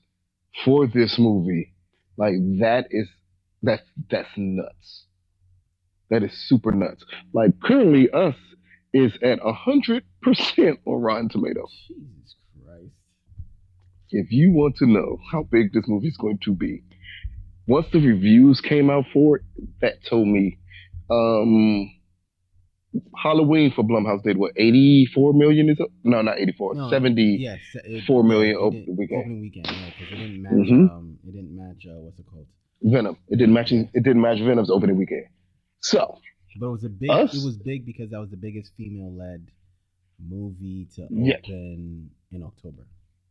for this movie. Like that is that's that's nuts. That is super nuts. Like currently us is at a hundred percent on Rotten Tomatoes. Jesus Christ. If you want to know how big this movie is going to be, once the reviews came out for it, that told me um Halloween for Blumhouse did what 84 million is up? No, not 84, No, 70 Yes, it, Four million it opening weekend. Opening weekend, yeah, because it didn't match. Mhm. Um, it didn't match. Uh, what's it called? Venom. It didn't match. It didn't match Venom's opening weekend. So But it was a big. Us? It was big because that was the biggest female-led movie to Yeah. open in October.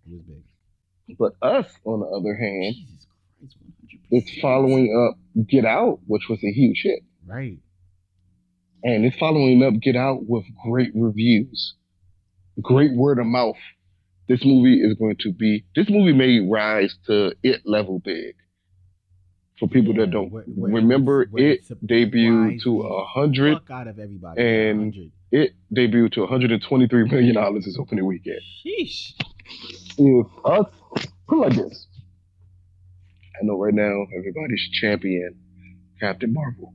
It was big. But us, on the other hand, Jesus Christ, one hundred it's following up Get Out, which was a huge hit, Right. and it's following up Get Out with great reviews, great word of mouth this movie is going to be. This movie may rise to it level big. For people Yeah, that don't where- where remember, where it debuted to a hundred. Out of everybody. and- 100. It debuted to 123 million dollars this opening weekend. Sheesh. if us put like this. I know right now everybody's champion Captain Marvel.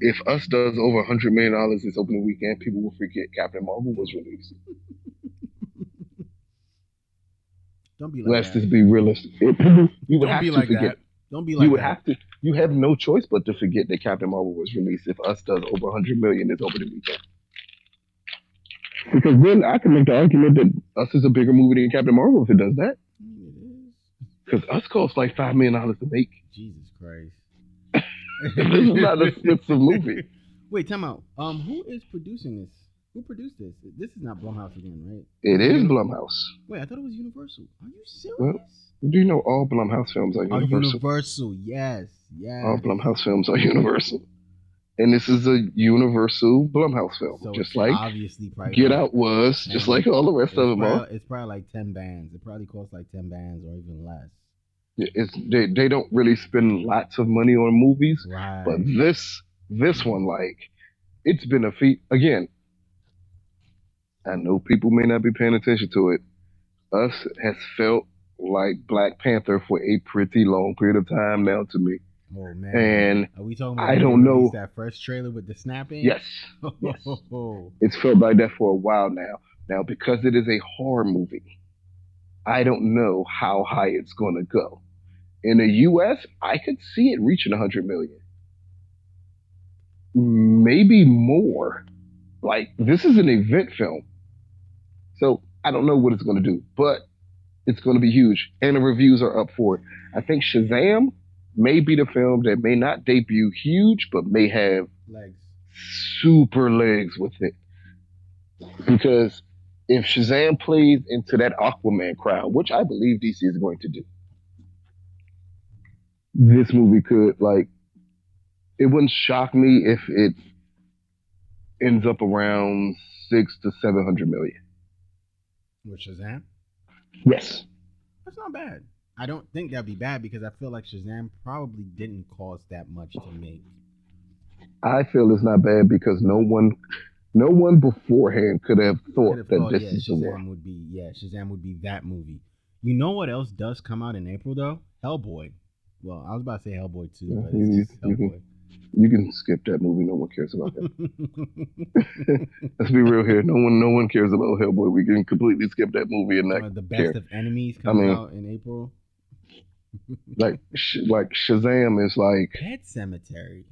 If us does over a hundred million dollars this opening weekend, people will forget Captain Marvel was released. *laughs* Don't be like Let's that. just be realistic. *laughs* It- you would Don't have be to like forget. that. Don't be like you would that. have to. You have no choice but to forget that Captain Marvel was released if us does over a hundred million this opening weekend. Because then I can make the argument that us is a bigger movie than Captain Marvel if it does that. Because us costs like five million dollars to make. Jesus Christ. *laughs* this is not an expensive movie. *laughs* Wait, time out. Um, who is producing this? Who produced this? This is not Blumhouse again, right? It is Blumhouse. Wait, I thought it was Universal. Are you serious? Well, Do you know all Blumhouse films are Universal? Universal. Yes, yes. all Blumhouse films are Universal. And this is a Universal Blumhouse film. So just like obviously Get Out was, just like all the rest of them are. probably, it's probably like ten bands. It probably costs like ten bands or even less. It's, they, they don't really spend lots of money on movies, Right. but this this one, like, it's been a feat. Again, I know people may not be paying attention to it. Us has felt like Black Panther for a pretty long period of time now to me. oh man. And Are we talking about I don't know- that first trailer with the snapping? yes, *laughs* Yes. Oh, it's felt like that for a while now. Now, because it is a horror movie, I don't know how high it's going to go. In the U.S., I could see it reaching 100 million, maybe more. Like this is an event film, so I don't know what it's going to do, but it's going to be huge, and the reviews are up for it. I think Shazam may be the film that may not debut huge, but may have legs. super legs with it. Because if Shazam plays into that Aquaman crowd, which I believe DC is going to do, this movie could like it wouldn't shock me if it ends up around six to seven hundred million. With Shazam? Yes. That's not bad. I don't think that'd be bad because I feel like Shazam probably didn't cost that much to make. I feel it's not bad because no one no one beforehand could have thought Could have that thought, this yeah, is the one. would be yeah, Shazam would be that movie. You know what else does come out in April though? Hellboy. Well, I was about to say Hellboy too, Yeah, but you- it's just you can- Hellboy. You can skip that movie, no one cares about that. *laughs* Let's be real here. No one, no one cares about Hellboy. We can completely skip that movie and Uh, not the best care. of enemies comes mean- out in April. like, *laughs* sh- like Shazam is like Pet Sematary.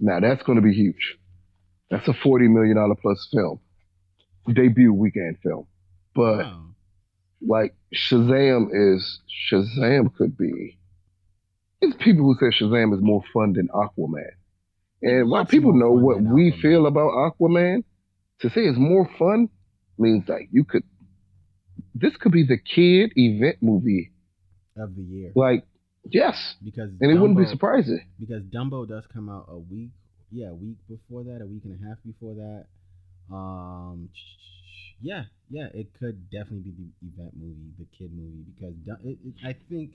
now that's going to be huge. That's a forty million dollar plus film, debut weekend film. But Wow. like Shazam is Shazam could be. It's people who say Shazam is more fun than Aquaman, and while people know what we Aquaman. feel about Aquaman, to say it's more fun means like you could. This could be the kid event movie. of the year. Like yes, Because and it wouldn't be surprising. because Dumbo does come out a week, yeah, a week before that, a week and a half before that. Um, yeah, yeah, it could definitely be the event movie, the kid movie, because it, it, I think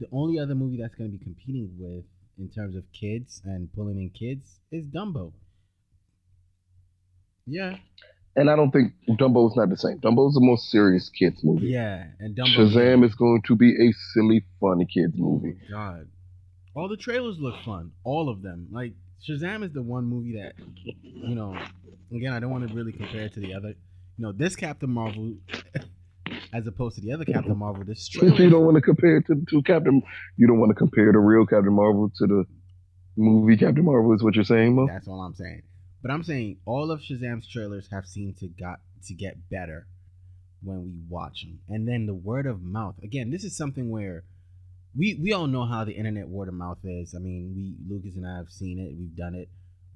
the only other movie that's going to be competing with in terms of kids and pulling in kids is Dumbo. Yeah, And I don't think Dumbo's not the same. Dumbo's the most serious kids movie. yeah, and Dumbo. Shazam is going to be a silly, funny kids Oh movie. my god. All the trailers look fun. All of them. Like Shazam is the one movie that you know, again, I don't want to really compare it to the other. You know, this Captain Marvel *laughs* as opposed to the other Captain Marvel, this you don't want to compare it to, to Captain. You don't want to compare the real Captain Marvel to the movie Captain Marvel. Is what you're saying, Mo? that's all I'm saying. But I'm saying all of Shazam's trailers have seemed to got to get better when we watch them. And then the word of mouth. Again, this is something where we we all know how the internet word of mouth is. I mean, we Lucas and I have seen it, we've done it,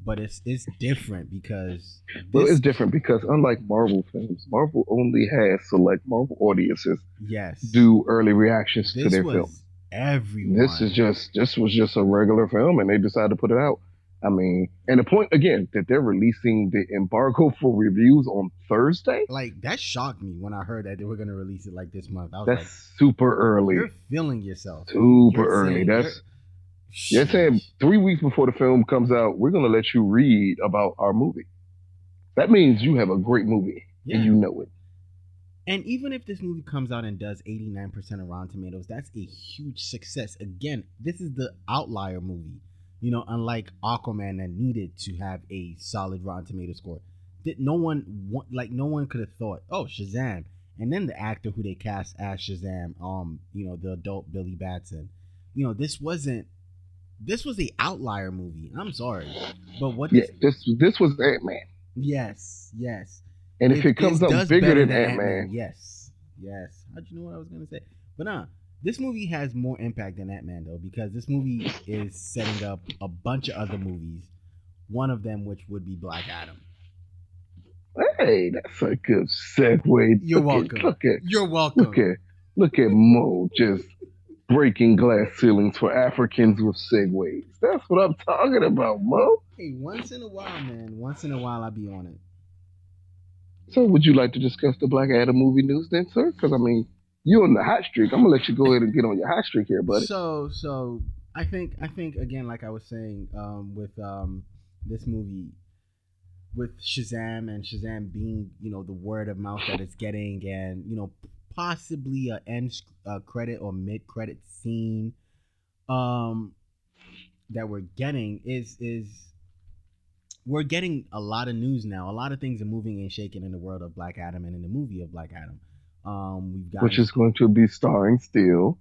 but it's it's different because Well, it's different because unlike Marvel films, Marvel only has select Marvel audiences yes do early reactions to this their was film. everyone. This is just this was just a regular film, and they decided to put it out. I mean, and the point again that they're releasing the embargo *laughs* for reviews on Thursday. Like that shocked me when I heard that they were gonna release it like this month. I was That's like, super early. you're feeling yourself. Super You're early. saying- That's you're- they're saying three weeks before the film comes out, we're gonna let you read about our movie. That means you have a great movie yeah. and you know it. And even if this movie comes out and does 89% of Rotten Tomatoes, that's a huge success. Again, this is the outlier movie. You know, unlike Aquaman that needed to have a solid Rotten Tomato score. That no one like no one could have thought, "Oh, Shazam." And then the actor who they cast as Shazam, um, you know, the adult Billy Batson. You know, this wasn't this was the outlier movie. I'm sorry. But what Yeah, this, this this was Ant Man, yes, yes. and if, it comes does bigger better than Ant Man, yes, yes. How'd you know what I was gonna say? But nah, this movie has more impact than Ant Man though, because this movie is setting up a bunch of other movies. One of them, which would be Black Adam. hey, that's a good segue. You're look welcome. At, look at You're welcome. look at look at Mo just breaking glass ceilings for Africans with segues. That's what I'm talking about, Mo. Hey, once in a while, man. Once in a while, I'll be on it. So, would you like to discuss the Black Adam movie news then, sir? Because I mean, you on the hot streak. I'm gonna let you go ahead and get on your hot streak here, buddy. So, so I think, I think again, like I was saying, um, with um, this movie, with Shazam and Shazam being, you know, the word of mouth that it's getting, and you know, possibly a end uh, credit or mid credit scene, um, that we're getting is is we're getting a lot of news now. A lot of things are moving and shaking in the world of Black Adam and in the movie of Black Adam. Um, we've got Which is going to be starring still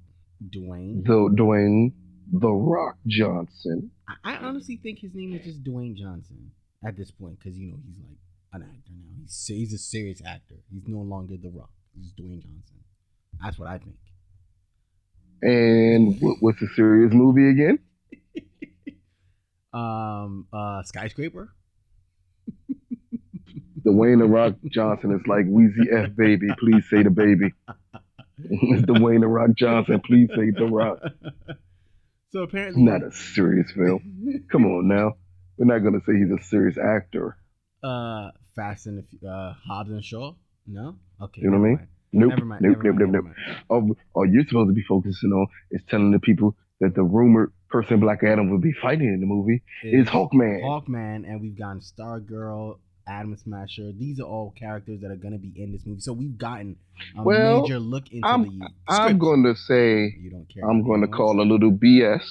Dwayne. the Dwayne the Rock Johnson. I, I honestly think his name is just Dwayne Johnson at this point because you know he's like an actor now. He's he's a serious actor. He's no longer The Rock. He's Dwayne Johnson. That's what I think. And what, what's the serious movie again? *laughs* Um, uh, skyscraper. Dwayne the Rock Johnson is like Weezy F baby. Please say the baby. it's *laughs* Dwayne the Rock Johnson. Please say the Rock. *laughs* so apparently, Not a serious film. Come on now. We're not gonna say he's a serious actor. uh, Fast and the uh, Hobbs and Shaw. No. Okay. You know what I mean? Nope. Never mind. nope. never Nope. mind, Nope. Nope. mind. All, you're supposed to be focusing on is telling the people that the rumored person Black Adam will be fighting in the movie is Hawkman. Hawkman, and we've gotten Stargirl, Atom Smasher. These are all characters that are going to be in this movie. So we've gotten a Well, major look into I'm- the. I'm going to say You don't care. I'm going to call a little BS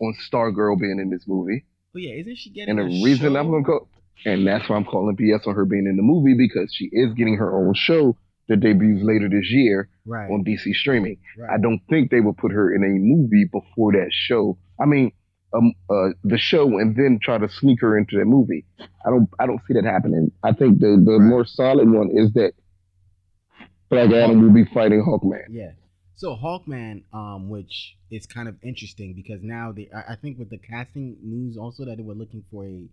on Stargirl being in this movie. Oh yeah, isn't she getting? And the reason show? I'm going to call, and that's why I'm calling BS on her being in the movie because she is getting her own show that debuts later this year right, on DC streaming. right. I don't think they will put her in a movie before that show. I mean, um, uh, the show and then try to sneak her into the movie. I don't, I don't see that happening. I think the the Right. more solid one is that Black Adam will be fighting Hawkman. Yeah. So Hawkman, um, which is kind of interesting because now they, I, I think with the casting news also that they were looking for a,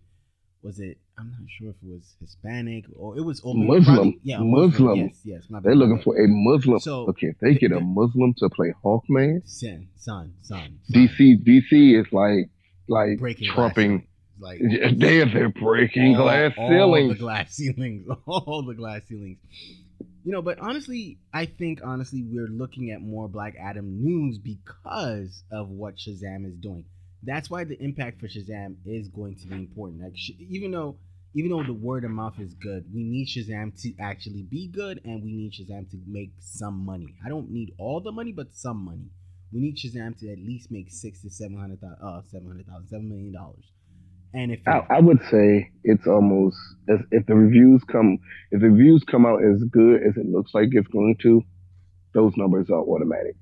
was it? I'm not sure if it was Hispanic or it was or Muslim. probably- yeah, a Muslim. Yes, yes. They're looking for a Muslim. So, okay, if they get a Muslim to play Hawkman, Sin, son, son. son. DC DC is like like breaking trumping. glass like They they're breaking all- glass all ceilings. the glass *laughs* ceilings, all the glass ceilings. You know, but honestly, I think honestly we're looking at more Black Adam news because of what Shazam is doing. That's why the impact for Shazam is going to be important. Like, sh- even though even though the word of mouth is good, we need Shazam to actually be good, and we need Shazam to make some money. I don't need all the money, but some money. We need Shazam to at least make six to seven hundred thousand, uh, seven hundred thousand, seven million dollars. And if I, I would say it's almost as if the reviews come if the reviews come out as good as it looks like it's going to, those numbers are automatic.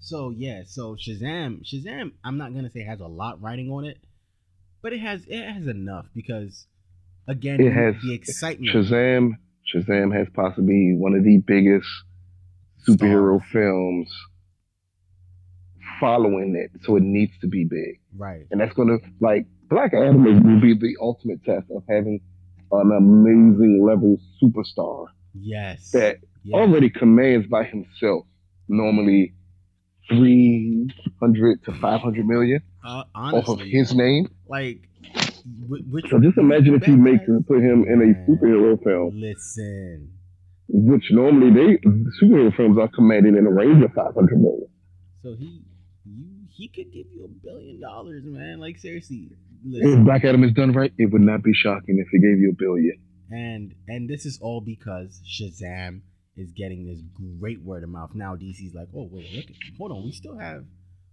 So yeah, so Shazam, Shazam, I'm not gonna say has a lot writing on it, but it has it has enough because again, It has the excitement. Shazam Shazam has possibly one of the biggest superhero Stars. films following it, so it needs to be big. right? And that's gonna like Black Adam will be the ultimate test of having an amazing level superstar Yes. that yes. already commands by himself normally three hundred to five hundred million Uh, off of his name. like, which, So just imagine if you make makes guys- put him in a superhero film, Listen, which normally they superhero films are commanded in a range of five hundred million. so he, you, he could give you a billion dollars, man. Like seriously, If listen. Black Adam is done right, it would not be shocking if he gave you a billion. and and this is all because Shazam is getting this great word of mouth. Now DC's like, oh wait, look, hold on, we still have.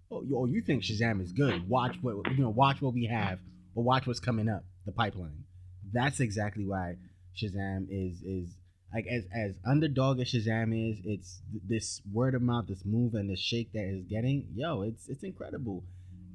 Oh, you, you think Shazam is good? Watch what you know. Watch what we have, or watch what's coming up the pipeline. That's exactly why Shazam is is like as as underdog as Shazam is. It's this word of mouth, this move, and this shake that is getting. Yo, it's it's incredible.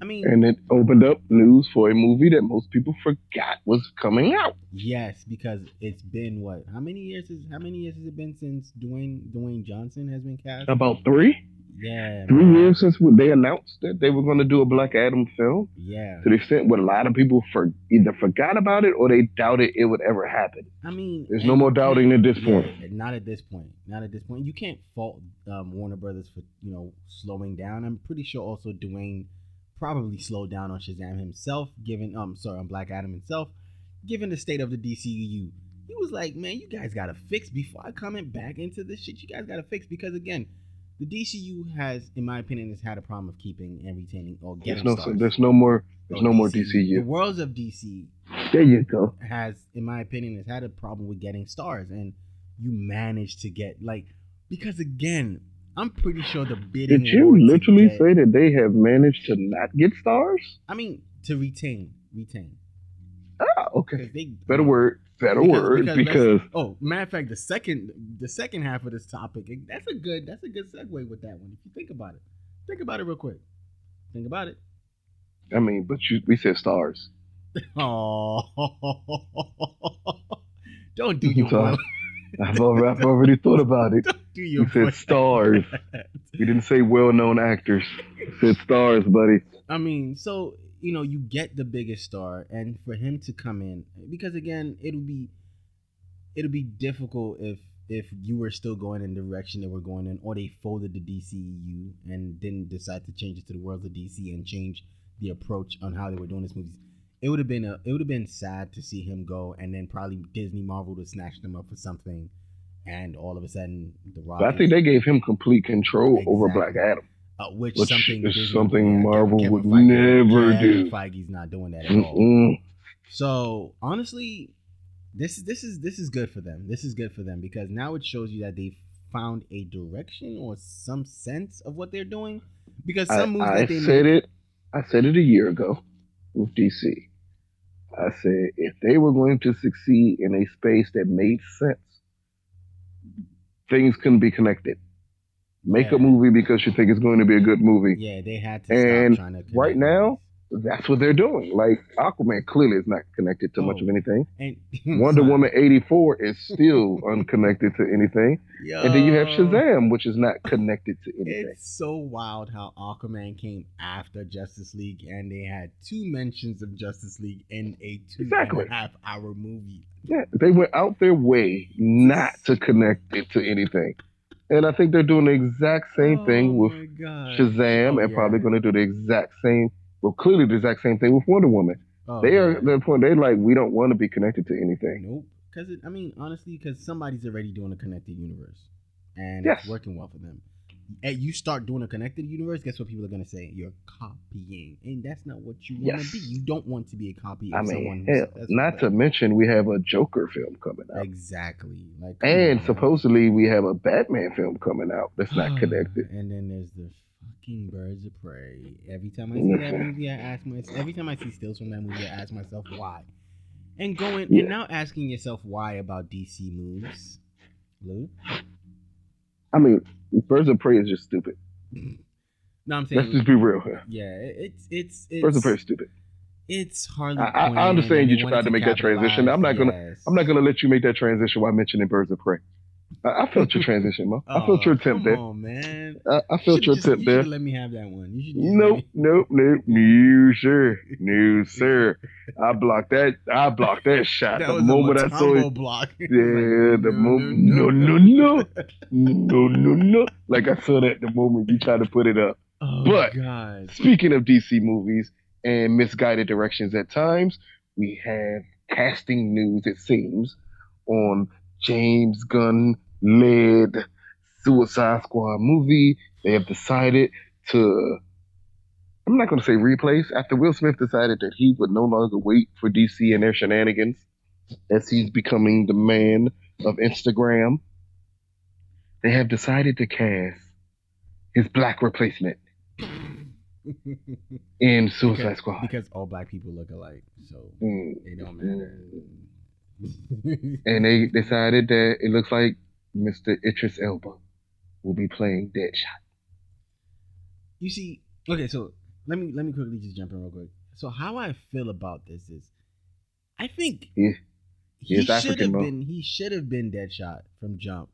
I mean, And it opened up news for a movie that most people forgot was coming out. Yes, because it's been what? How many years is how many years has it been since Dwayne Dwayne Johnson has been cast? About three, yeah, three man. years since they announced that they were going to do a Black Adam film. Yeah, To the extent where a lot of people for either forgot about it or they doubted it would ever happen. I mean, There's no more doubting at this yeah, point. not at this point. Not at this point. You can't fault um, Warner Brothers for you know slowing down. I'm pretty sure also Dwayne probably slowed down on Shazam himself, given um sorry on Black Adam himself, given the state of the DCU. He was like, man, you guys gotta fix before I comment back into this shit. You guys gotta fix because again, the DCU has, in my opinion, has had a problem of keeping and retaining or There's getting no, stars. there's no more, there's So no more DCU. The worlds of DC There you go. has, in my opinion, has had a problem with getting stars, and you managed to get like because again, I'm pretty sure the bidding. Did you literally say that they have managed to not get stars? I mean, to retain, retain. Ah, okay. they Better word. Better Because- word. because Because oh, matter of fact, the second the second half of this topic, that's a good that's a good segue with that one. If you think about it, think about it real quick. Think about it. I mean, but you, we said stars. *laughs* Oh, *laughs* don't do your. I've already, I've already thought about it. *laughs* Your You said stars. *laughs* You didn't say well-known actors. You said stars, buddy. I mean, so you know, you get the biggest star, and for him to come in, because again, it'll be it'll be difficult if if you were still going in the direction that we're going in, or they folded the DCU and didn't decide to change it to the world of DC and change the approach on how they were doing this movies. It would have been a it would have been sad to see him go, and then probably Disney Marvel to snatch them up for something, and all of a sudden the Rock. I think they gave him complete control over Black Adam. uh, which, which something is something Marvel Kevin would Feige- never do. Feige's not doing that at all. Mm-mm. So honestly, this this is this is good for them. This is good for them because now it shows you that they've found a direction or some sense of what they're doing. Because I, some moves I that they said make, it. I said it a year ago with DC. I said if they were going to succeed in a space that made sense, things couldn't be connected. Make Yeah. a movie because you think it's going to be a good movie. yeah, they had to And stop trying to. right now. That's what they're doing. Like Aquaman clearly is not connected to much Oh. of anything. and *laughs* *laughs* Wonder Woman 84 is still *laughs* unconnected to anything. And then you have Shazam, which is not connected to anything. It's so wild how Aquaman came after Justice League, and they had two mentions of Justice League in a two Exactly. and a half hour movie. Yeah, they went out their way not to connect it to anything. And I think they're doing the exact same oh thing with Oh my God. Shazam Oh, and yeah. probably going to do the exact same, well, clearly the exact same thing with Wonder Woman. Oh, they are the point, they're like, we don't want to be connected to anything. Nope. Because I mean, honestly, because somebody's already doing a connected universe, and Yes. it's working well for them. And you start doing a connected universe, guess what people are gonna say? You're copying, and that's not what you want to Yes. be. You don't want to be a copy of I mean, hell, not to mention we have a Joker film coming out. exactly like And on. supposedly we have a Batman film coming out that's not *sighs* connected. And then there's the fucking Birds of Prey. Every time I see that mm-hmm. movie, I ask myself. Every time I see stills from that movie, I ask myself why. And going Yeah. and now asking yourself why about DC moves, Lou. I mean, Birds of Prey is just stupid. *laughs* No, I'm saying Let's just be real yeah, it's it's it's Birds of Prey is stupid. it's Harley. I- I- I understand you tried to make that transition. I'm not gonna- I'm not gonna let you make that transition while mentioning Birds of Prey. I, I felt your transition, Mo. I felt your Oh, attempt there. on, man. I, I felt Should've your just- attempt you there. Let me have that one. You Nope, nope, nope, no, sir, no, sir. I blocked that. I blocked that shot That the moment I saw it. block. *laughs* Yeah, the moment. No, no, no, no, no, no. Like I saw that the moment you tried to put it up. Oh But- God. Speaking of DC movies and misguided directions at times, we have casting news, it seems, on James Gunn led Suicide Squad movie. They have decided to, I'm not going to say replace, after Will Smith decided that he would no longer wait for DC and their shenanigans as he's becoming the man of Instagram. They have decided to cast his black replacement *laughs* in Suicide because, Squad. because all black people look alike, so Mm. it don't matter. And they decided that it looks like Mr. Idris Elba will be playing Deadshot. you see, okay, so let me let me quickly just jump in real quick. So how I feel about this is, I think Yeah. he He's should have been he should have been Deadshot from jump.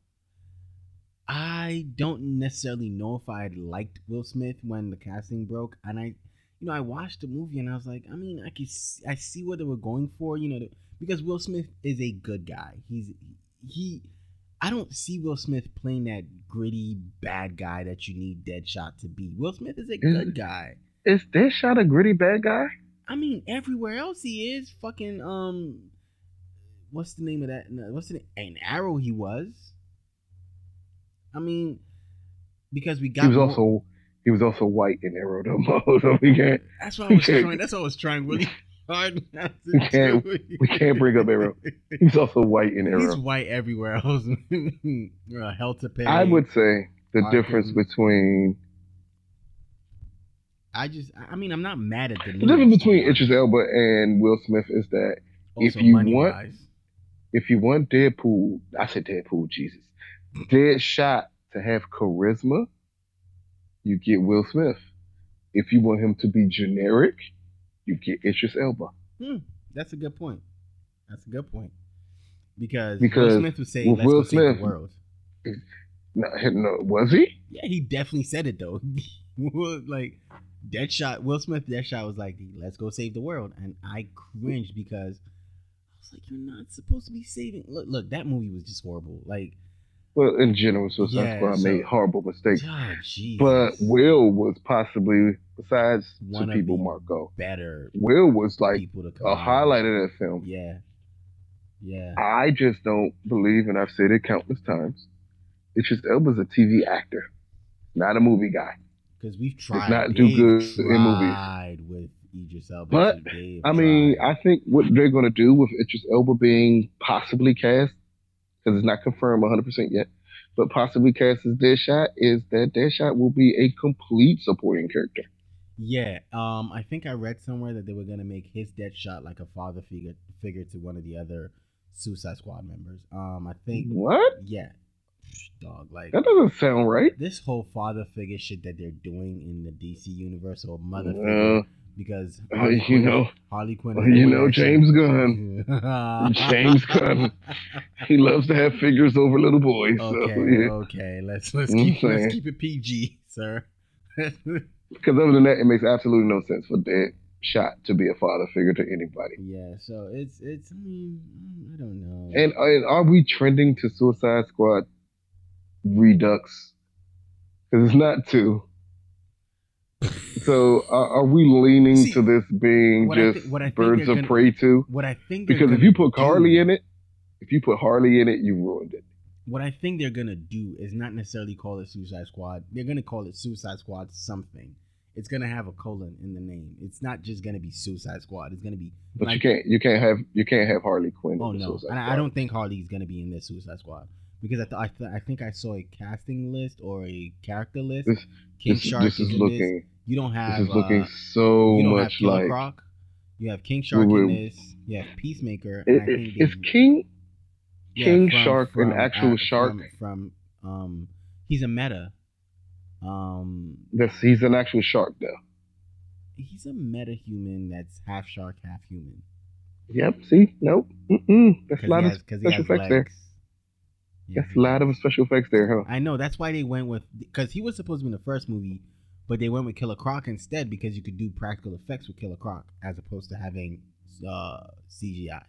I don't necessarily know if I liked Will Smith when the casting broke, and I, you know, I watched the movie and I was like, I mean, I can see, I see what they were going for, you know, because Will Smith is a good guy. He's he. I don't see Will Smith playing that gritty bad guy that you need Deadshot to be. Will Smith is a good guy. Is Deadshot a gritty bad guy? I mean, everywhere else he is fucking um, what's the name of that? no, What's the name? An Arrow he was. I mean, because we got He was more- also he was also white in Arrow though, so we can't That's what I was *laughs* trying. That's what I was trying really *laughs* hard. *laughs* Not to We can't- we can't bring up Arrow. he was also white in Arrow. He's white everywhere *laughs* else. uh, hell to pay. I would say the Arkin. difference between I just. I mean, I'm not mad at the. the difference between Idris Elba and Will Smith is that if you want- if you want Deadpool, I said Deadpool, Jesus, Deadshot to have charisma, you get Will Smith. If you want him to be generic, you get Idris Elba. Hmm, that's a good point. That's a good point. Because, Because Will Smith would say, with "Let's Will go save the Smith- world." No, no, was he? Yeah, he definitely said it though. *laughs* like Deadshot, Will Smith, Deadshot was like, "Let's go save the world," and I cringed because I was like, "You're not supposed to be saving." Look, look, that movie was just horrible. Like, Well, in general, Suicide Yeah, Squad so- made horrible mistakes. oh, But Will was possibly, besides One two people, Marco, better Will was like people to come a highlight of that film. Yeah, yeah. I just don't believe, and I've said it countless times, it's just Elba's a TV actor, not a movie guy. Because we've tried. not do good in movies. with Idris Elba. But, I mean, tried. I think what they're going to do with Idris Elba being possibly cast, because it's not confirmed 100% yet, but possibly cast as Deadshot, is that Deadshot will be a complete supporting character. Yeah, um, I think I read somewhere that they were gonna make his Deadshot like a father figure figure to one of the other Suicide Squad members. Um, I think What? yeah, dog. Like That doesn't sound right. this whole father figure shit that they're doing in the DC universe or mother Uh, figure because *laughs* you Quinn, know, Harley Quinn. you know that. James Gunn. *laughs* James Gunn. He loves to have figures over little boys. Okay, So, yeah. okay. Let's let's keep let's keep it PG, sir. *laughs* Because other than that, it makes absolutely no sense for Deadshot to be a father figure to anybody. yeah, so it's it's. I mean, I don't know. And, and are we trending to Suicide Squad Redux? Because it's not two. So are, are we leaning See, to this being what I just what I think Birds of gonna- Prey two? what I think Because if you put do- Harley in it, if you put Harley in it, you ruined it. what I think they're gonna do is not necessarily call it Suicide Squad. They're gonna call it Suicide Squad something. It's gonna have a colon in the name. It's not just gonna be Suicide Squad. It's gonna be. But you can't you can't have you can't have Harley Quinn. Oh no, I, I don't think Harley's gonna be in this Suicide Squad because I th- I, th- I think I saw a casting list or a character list. This- King This, Shark this is is in this. looking You don't have. this is looking uh, so much like Croc. You have King Shark Wait, in this. You have Peacemaker. It, think it, is King yeah, King from- Shark an actual uh, shark? From, from um, he's a meta. Um, That's he's an actual shark though. he's a meta human that's half shark, half human. Yep. See, nope. Mm-mm. That's a lot of has, 'cause he special effects there. That's a lot of special effects there, huh? I know that's why they went with because he was supposed to be in the first movie, but they went with Killer Croc instead because you could do practical effects with Killer Croc as opposed to having uh, CGI.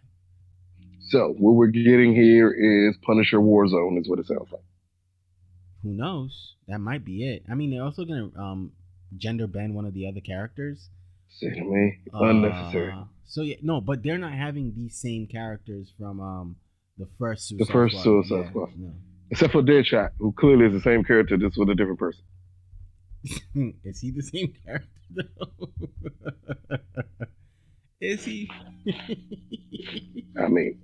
So what we're getting here is Punisher Warzone, is what it sounds like. Who knows? That might be it. I mean, they're also gonna um gender bend one of the other characters. Say to me, unnecessary. Uh, so yeah, no, but they're not having these same characters from um the first Suicide The first Squad. Suicide Yeah, Squad. no. Except for Deadshot, who clearly is the same character, just with a different person. *laughs* Is he the same character though? *laughs* Is he? I mean,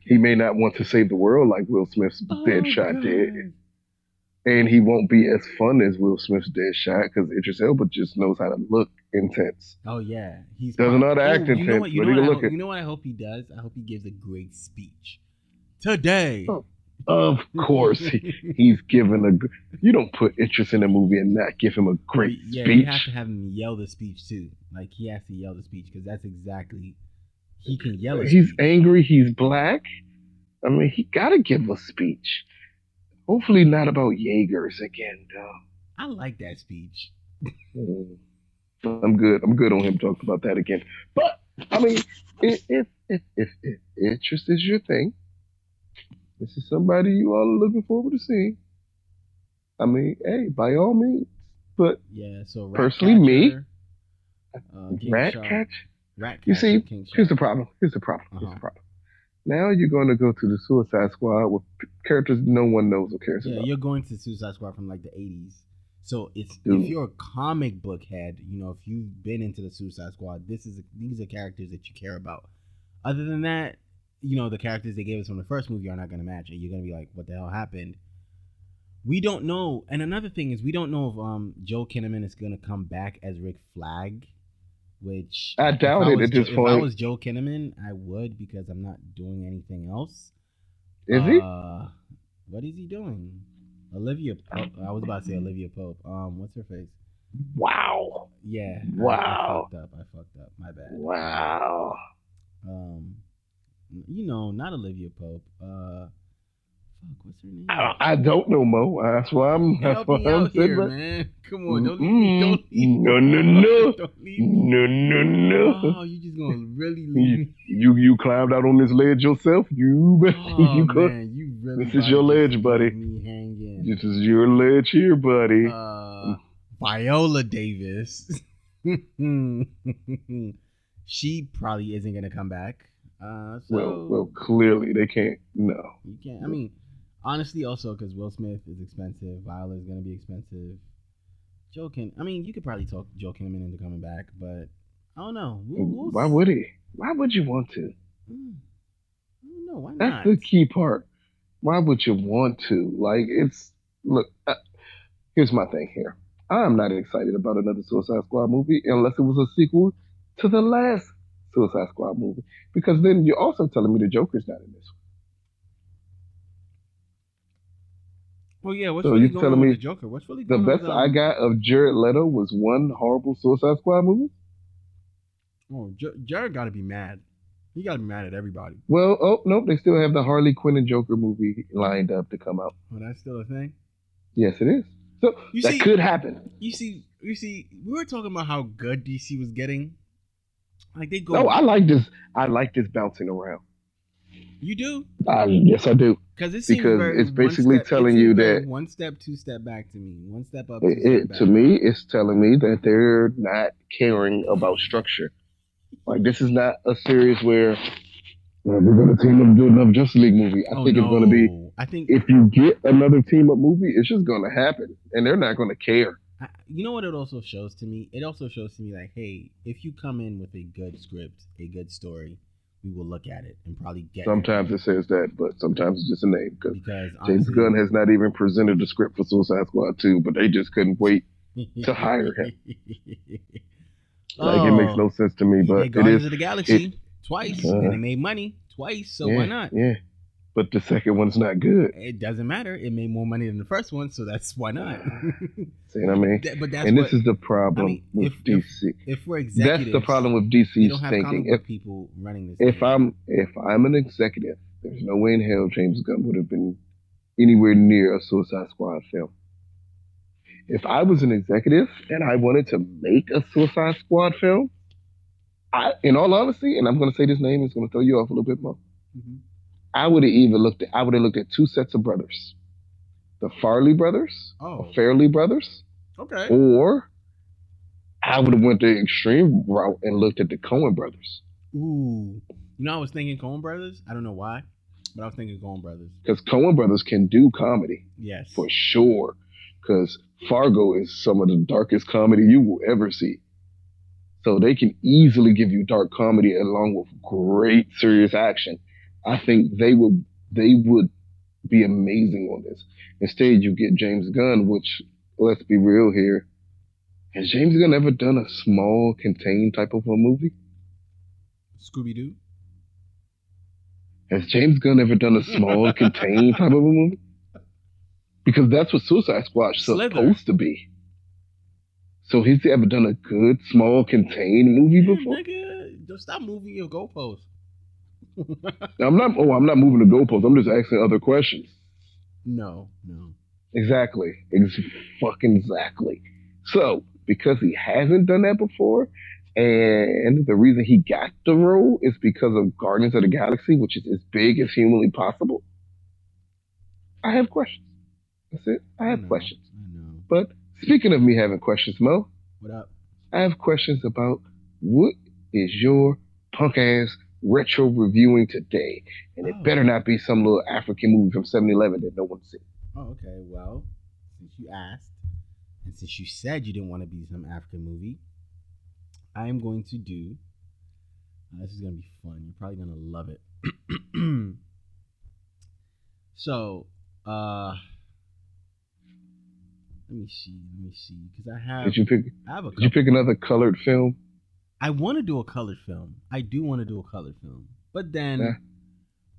he may not want to save the world like Will Smith's Oh, Deadshot did, and he won't be as fun as Will Smith's Deadshot because Idris Elba just knows how to look intense. Oh yeah, he's how to Oh, act you know intense, what, you but know what I look hope. You know what I hope he does? I hope he gives a great speech today. Oh, Of course, he, he's given a. You don't put Idris in a movie and not give him a great yeah, speech. you have to have him yell the speech too. Like he has to yell the speech because that's exactly he can yell. He's speech. angry. He's black. I mean, he got to give a speech. Hopefully, not about Jaegers again, though. I like that speech. Mm. I'm good. I'm good on him talking about that again. But I mean, if if if if, if Idris is your thing, this is somebody you all are looking forward to seeing. I mean, hey, by all means. But Yeah. So Personally, me, Ratcatcher, uh, Rat Shark, Catch. Ratcatcher, You see, Here's the problem. Here's the problem. Here's Uh-huh. the problem. Now you're going to go to the Suicide Squad with characters no one knows or cares Yeah, about. Yeah, you're going to Suicide Squad from like the 80s. So it's Dude. if you're a comic book head, you know, if you've been into the Suicide Squad, this is these are characters that you care about. Other than that, you know, the characters they gave us from the first movie are not going to match and You're going to be like, what the hell happened? We don't know. And another thing is, we don't know if um Joe Kinnaman is going to come back as Rick Flag, which I doubt it was at this If I was Joe Kinnaman, I would because I'm not doing anything else. Is he? Uh, what is he doing? Olivia Pope. I was about to say Olivia Pope. Um, what's her face? Wow. Yeah. Wow. I, fucked up. I fucked up. My bad. Wow. Um, you know, not Olivia Pope. Uh, fuck, what's her name? I, I don't know, Mo. That's why I'm. That's Help why me I'm out here, right- man. Come on, don't leave me. Don't leave me. No, no, no. *laughs* Don't leave me. No, no, no. Oh, you just gonna really leave me? You you climbed out on this ledge yourself. You *laughs* Oh you could. man, you really. This is your ledge, buddy. Me hanging. This is your ledge here, buddy. uh, Viola Davis. *laughs* she probably isn't gonna come back. Uh, so well, well, clearly they can't. No. you can't. I mean, honestly, also because Will Smith is expensive, Viola is gonna be expensive. Joe can. I mean, you could probably talk Joe Kinnaman into coming back, but I don't know. We'll, we'll Why would he? Why would you want to? Mm, I don't. Why That's not? the key part. Why would you want to? Like, it's look. Uh, here's my thing here. I'm not excited about another Suicide Squad movie unless it was a sequel to the last Suicide Squad movie. Because then you're also telling me the Joker's not in this. One. Well, yeah. What's So really you going telling me the Joker? What's really The best I um, got of Jared Leto was one horrible Suicide Squad movie. Oh, J- Jared got to be mad. He got to be mad at everybody. Well, oh nope, they still have the Harley Quinn and Joker movie lined up to come out. Oh, that's still a thing. Yes, it is. So You that see- could happen. You see, you see, we were talking about how good DC was getting. Like they go. No, I like this. I like this bouncing around. you do Uh, yes, I do. because it seems Because it's basically step- telling you that- one step, two step back to me. One step up, two It, step back. to me, it's telling me that they're not caring about structure. Like this is not a series where uh, we're going to team up and do another Justice League movie. I Oh, think it's going to be no. I think if you get another team up movie, it's just going to happen, and they're not going to care. I- you know what it also shows to me. It also shows to me like, hey, if you come in with a good script, a good story, we will look at it and probably get. Sometimes it says that, but sometimes it's just a name because James Gunn has not even presented the script for Suicide Squad 2, but they just couldn't wait. to *laughs* hire him. Like it makes no sense to me, but it of the Galaxy twice, Uh, and they made money twice. So yeah, why not? Yeah, but the second one's not good. It doesn't matter. It made more money than the first one, so that's why not. *laughs* See what I mean? That- but that's and what, this is the problem I mean, with if- if DC. if we're executives, That's the problem with DC's don't have thinking. If people running this. if thing. I'm if I'm an executive, there's no way in hell James Gunn would have been anywhere near a Suicide Squad film. If I was an executive and I wanted to make a Suicide Squad film, I, in all honesty, and I'm going to say this name is going to throw you off a little bit more. Mhm. I would have even looked at I would have looked at two sets of brothers, the Farley brothers, oh, Farrelly brothers, Okay. Or I would have went the extreme route and looked at the Coen brothers. Ooh. You know, I was thinking Coen Brothers. I don't know why, but I was thinking Coen Brothers. Because Coen brothers can do comedy Yes. for sure. Because Fargo is some of the darkest comedy you will ever see. So they can easily give you dark comedy along with great serious action. I think they would they would be amazing on this. Instead, you get James Gunn, which let's be real here. Has James Gunn ever done a small, contained type of a movie? Scooby Doo. Has James Gunn ever done a small, *laughs* contained type of a movie? Because that's what Suicide Squad is supposed to be. So has he ever done a good, small, contained movie before? nigga, stop moving your goalposts. *laughs* I'm not. Oh, I'm not moving the goalposts. I'm just asking other questions. no, no. Exactly. Ex- fucking exactly. So because he hasn't done that before, and the reason he got the role is because of Guardians of the Galaxy, which is as big as humanly possible. I have questions. That's it. I have know, questions. I know. But speaking of me having questions, Mo, What up? I have questions about what is your punk ass retro reviewing today? And it Oh. better not be some little African movie from 7 Eleven that no one's seen. Oh, okay. Well, since you asked, and since you said you didn't want to be some African movie, I am going to do. uh, this is gonna be fun. You're probably gonna love it. *clears throat* so, uh, let me see. Let me see, because I have Did you pick? I have a Did you pick another colored film? I want to do a colored film. I do want to do a colored film, but then Yeah.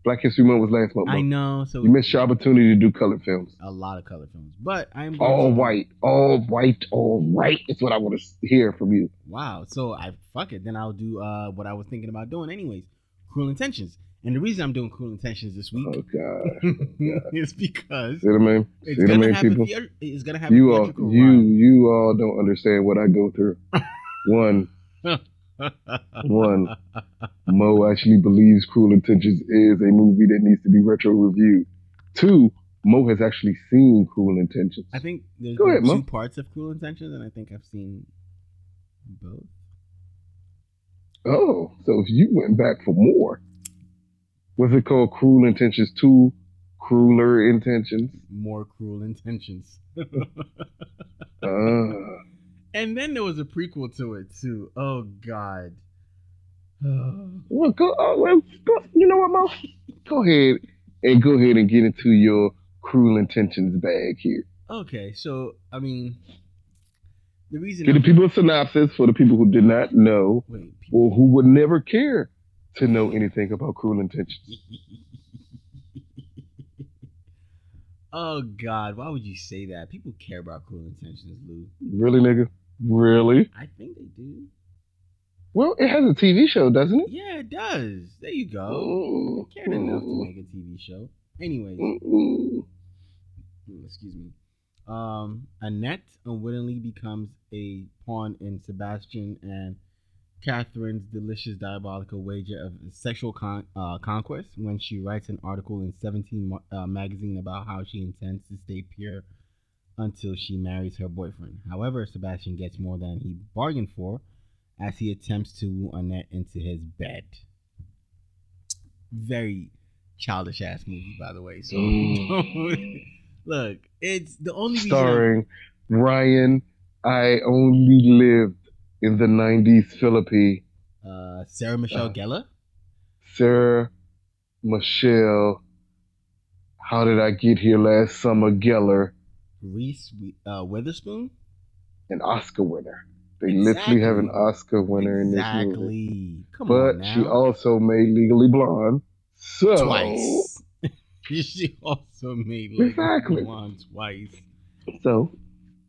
Black History Month was last month. I know. So You missed your opportunity to do colored films. a lot of colored films, but I am All to- white, all white, all white. Is what I want to hear from you. Wow. So I fuck it. Then I'll do uh what I was thinking about doing anyways. Cruel Intentions. And the reason I'm doing Cruel Intentions this week Oh God, *laughs* is because see the man, it's see the gonna man, have people. it's gonna have You all, you, you all don't understand what I go through. *laughs* One. One. Mo actually believes Cruel Intentions is a movie that needs to be retro reviewed. Two, Mo has actually seen Cruel Intentions. I think there's Go ahead, Mo. two parts of Cruel Intentions, and I think I've seen both. Oh, so if you went back for more, was it called Cruel Intentions 2? Crueler Intentions? More Cruel Intentions. *laughs* Uh, and then there was a prequel to it too. Oh God. *sighs* well, go, oh, well, go, you know what, Mo? Go ahead and go ahead and get into your Cruel Intentions bag here. okay, so I mean, the reason Give the people a synopsis for the people who did not know wait, or who would never care to know anything about Cruel Intentions. *laughs* oh God, why would you say that? People care about cruel intentions, Lou. Really, nigga? Really? I think they do. Well, it has a TV show, doesn't it? Yeah, it does. There you go. Mm, They cared enough to make a TV show. Anyways, mm, mm. mm, excuse me. Um, Annette unwittingly becomes a pawn in Sebastian and Catherine's delicious diabolical wager of sexual con- uh, conquest when she writes an article in 17 uh, magazine about how she intends to stay pure until she marries her boyfriend. However, Sebastian gets more than he bargained for as he attempts to woo Annette into his bed. Very childish ass movie, by the way. So *laughs* look, it's the only reason. Starring Ryan. I only lived in the '90s Phillippe. uh, Sarah Michelle Uh, Gellar. Sarah Michelle. How did I get here last summer? Gellar, Reese uh, Witherspoon. an Oscar winner. They literally have an Oscar winner in this movie. exactly. Come on But she also made Legally Blonde. So twice. *laughs* *laughs* she also made like Exactly. one twice. So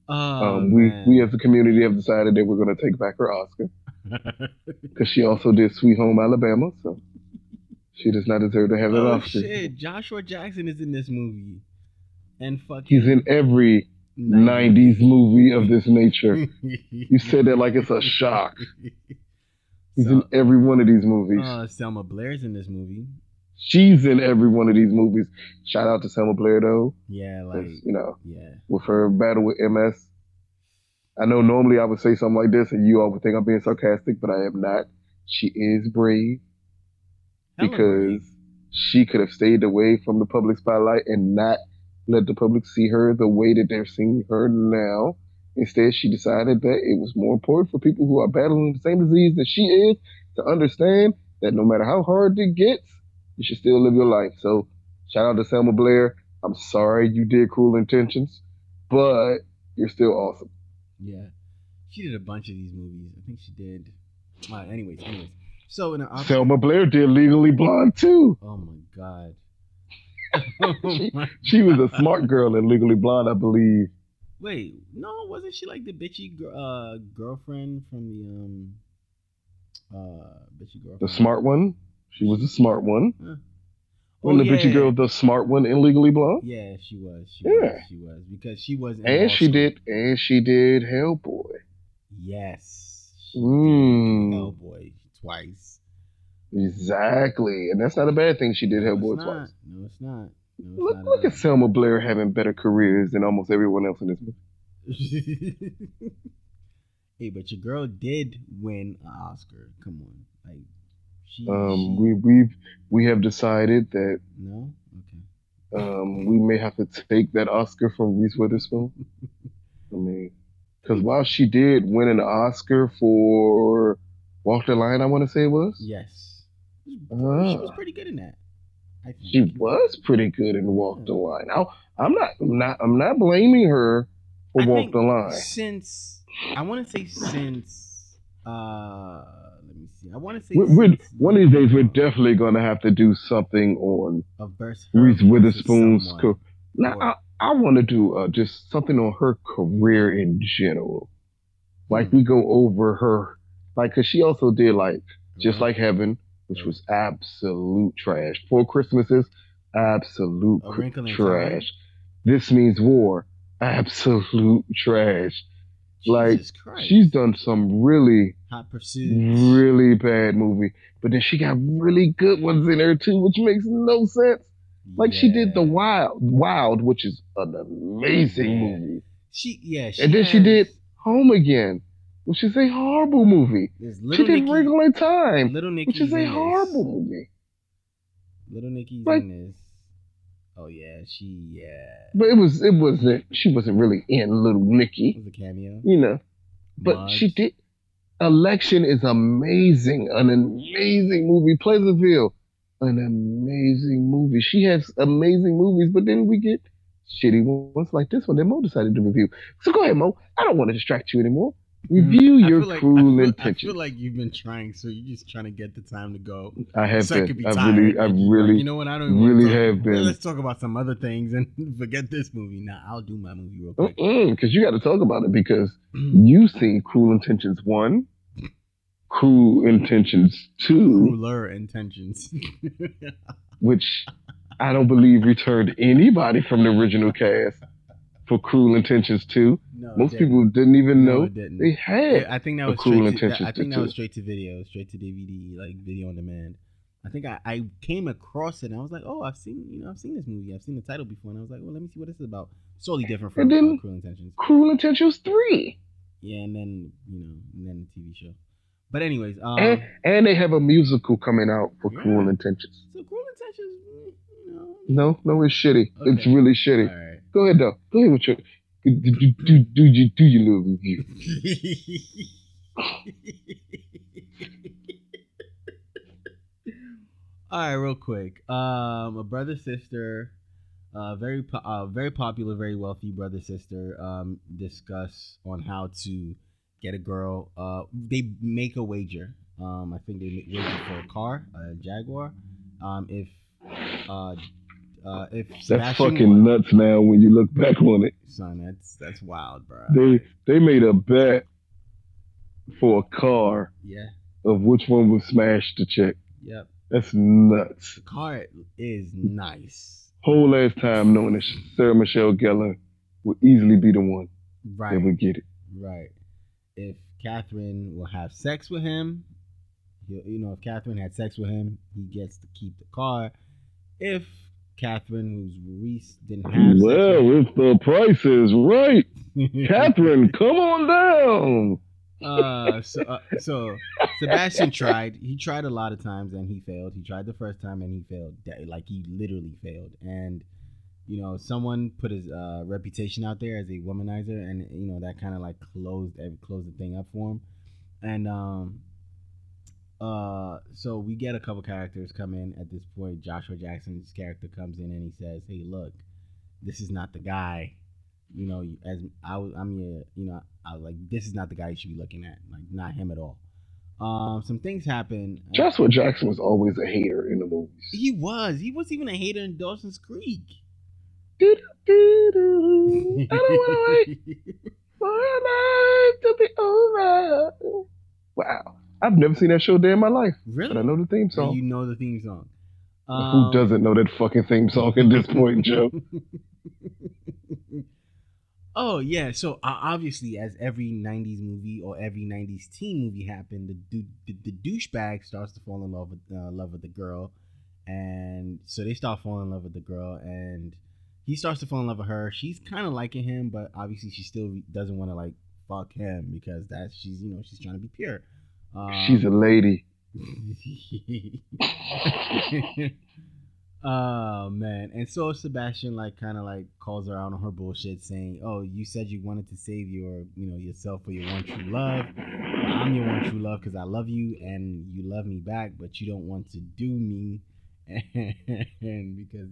Oh, um, we we as a community have decided that we're going to take back her Oscar *laughs* because she also did Sweet Home Alabama. So she does not deserve to have that oh Oscar. shit! Joshua Jackson is in this movie, and fucking He's in every '90s movie of this nature. *laughs* You said that like it's a shock. *laughs* He's in every one of these movies. uh, Selma Blair's in this movie. She's in every one of these movies. Shout out to Selma Blair though, Yeah, like you know, yeah. with her battle with MS. I know normally I would say something like this, and you all would think I'm being sarcastic, but I am not. She is brave Hella because brave. she could have stayed away from the public spotlight and not let the public see her the way that they're seeing her now. Instead, she decided that it was more important for people who are battling the same disease that she is to understand that no matter how hard it gets, you should still live your life. So, shout out to Selma Blair. I'm sorry you did Cruel Intentions, but you're still awesome. Yeah, she did a bunch of these movies. I think she did. Uh, anyways, anyways. So in the Selma Blair did Legally Blonde too. Oh my god. *laughs* She- *laughs* She was a smart girl in Legally Blonde, I believe. Wait, no, wasn't she like the bitchy uh, girlfriend from the um uh bitchy girlfriend? The smart one. She was the smart one. Oh, When the yeah. bitchy girl, the smart one in Legally Blonde. Yeah, she was. She Yeah. was. She was because she was. And she School. did, and she did Hellboy. Yes. She Mm. Hellboy twice. Exactly, and that's not a bad thing. She did No, Hellboy twice. No, it's not. No, Look, look at Selma Blair having better careers than almost everyone else in this movie. *laughs* hey, but your girl did win an Oscar. Come on, like she. Um, she we we've we have decided that no. Okay. um, we may have to take that Oscar from Reese Witherspoon. *laughs* I mean, because while she did win an Oscar for Walk the Line, I want to say it was. Yes. She Ah. was pretty good in that. I think. She was pretty good in Walk the Line. Now, I'm not, I'm not, I'm not blaming her for I Walk the Line. Since I want to say since uh let me see. I want to say We're, we're, one of these days, we're definitely going to have to do something on of Reese Witherspoon's. Co- now, I, I want to do uh, just something on her career in general. Like Hmm. we go over her, like, cause she also did like just Uh-huh. like Heaven, which was absolute trash. Four Christmases, absolute A cr- Wrinkle in trash. This means war, absolute trash. like, Christ. She's done some really, hot pursuit. really bad movie, but then she got really good ones in there too, which makes no sense. Like she did the Wild, Wild, which is an amazing Yeah. movie, She yeah. She and then she did Home Again, which is a horrible movie. She little did Nicky, Wrinkle in Time, Little Nicky, which is a horrible movie. Little Nicky's Like- in this. Oh yeah, she yeah. But it was it wasn't she wasn't really in Little Nicky. It Nicky, was a cameo. you know. But she did. Election is amazing, an amazing movie. Pleasantville, an amazing movie. She has amazing movies, but then we get shitty ones like this one that Mo decided to review. So go ahead, Mo. I don't want to distract you anymore. Review Mm-hmm. Your feel like- cruel I feel, I feel like you've been trying, so you're just trying to get the time to go. I have so been. be I really, I you're like, really, you know what? I don't really have been. Let's talk about some other things and *laughs* forget this movie. Nah, I'll do my movie real quick. Because you got to talk about it because you've seen Cruel Intentions 1, Cruel Intentions 2, Crueler intentions. *laughs* which I don't believe returned anybody from the original cast for Cruel Intentions too. no, Most didn't. people didn't even No, know didn't. they had. I think that was Cruel straight to, Intentions I think that was straight to video, straight to DVD, like video on demand. I think I, I came across it and I was like, oh, I've seen you know I've seen this movie, I've seen the title before, and I was like, well, let me see what this is about. It's totally different from uh, Cruel Intentions. Cruel Intentions 3. Yeah, and then you know, and then the TV show. But anyways, um, and, and they have a musical coming out for Yeah. Cruel Intentions. so Cruel Intentions, mm, you know. No, no, it's shitty. It's really shitty. Go ahead, though. Go ahead with your. Do, do, do, do, you, do your little review. *laughs* All right, real quick. Um, a brother sister, uh, very po- uh, very popular, very wealthy brother sister, um, discuss on how to get a girl. Uh, they make a wager. Um, I think they make wager for a car, a Jaguar. Um, if uh, uh, if That's fucking won- nuts now when you look back on it. son, that's that's wild, bro. They they made a bet for a car yeah, of which one would smash the chick. yep. That's nuts. The car is nice, Whole ass time knowing that Sarah Michelle Gellar would easily be the one right? that would get it. Right. If Catherine will have sex with him, you know, if Catherine had sex with him, he gets to keep the car. If Catherine, who's Reese didn't have. Well, if the price is right, *laughs* Catherine, come on down. uh, so, uh, so *laughs* Sebastian tried. He tried a lot of times and he failed. He tried the first time and he failed. Like he literally failed. And you know, someone put his uh, reputation out there as a womanizer, and you know that kind of like closed closed the thing up for him. And um, uh, so we get a couple characters come in at this point. Joshua Jackson's character comes in and he says, "Hey, look, this is not the guy. You know, as I was, I'm your, you know, I was like, this is not the guy you should be looking at. Like, not him at all." Um, some things happen. Joshua Jackson was always a hater in the movies. He was. He was even a hater in Dawson's Creek. Do, do, do, I don't want to wait *laughs* for our life to be over. Wow. I've never seen that show day in my life. Really? But I know the theme song. you know the theme song. Um, Who doesn't know that fucking theme song at this point, Joe? *laughs* oh yeah, so uh, obviously, as every '90s movie or every '90s teen movie happened, the the, the douchebag starts to fall in love with uh, love with the girl, and so they start falling in love with the girl, and he starts to fall in love with her. She's kind of liking him, but obviously, she still doesn't want to like fuck him because that's she's you know she's trying to be pure. Um, She's a lady. *laughs* oh man. And so sebastian like kind of like calls her out on her bullshit saying oh you said you wanted to save your you know yourself for your one true love. I'm your one true love because i love you and you love me back but you don't want to do me. And because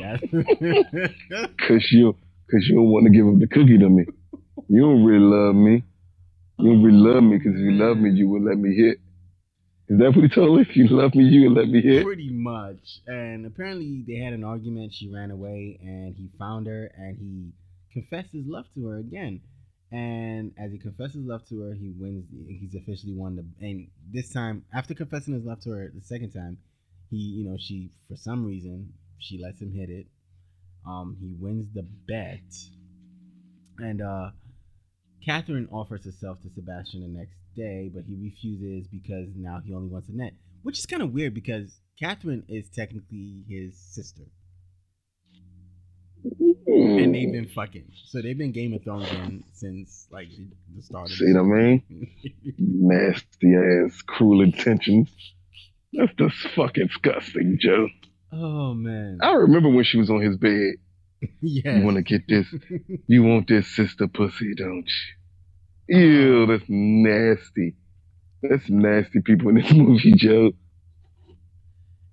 that's *laughs* because you because you don't want to give up the cookie to me. You don't really love me you really love me because if you love me, you would let me hit. Is that what he told her? If you love me, you would let me hit? Pretty much. And apparently they had an argument. She ran away and he found her and he confessed his love to her again. And as he confesses love to her, he wins. He's officially won the. And this time, after confessing his love to her the second time, he, you know, she for some reason she lets him hit it. Um, he wins the bet, and uh, Catherine offers herself to Sebastian the next day, but he refuses because now he only wants Annette, which is kind of weird because Catherine is technically his sister. Mm. And they've been fucking. So they've been Game of Thrones in since like the start of See what I mean? *laughs* Nasty ass, cruel intentions. That's just fucking disgusting, Joe. Oh man. I remember when she was on his bed yeah. *laughs* You want to get this? you want this sister pussy, don't you? Ew, that's nasty. That's nasty people in this *laughs* movie, Joe.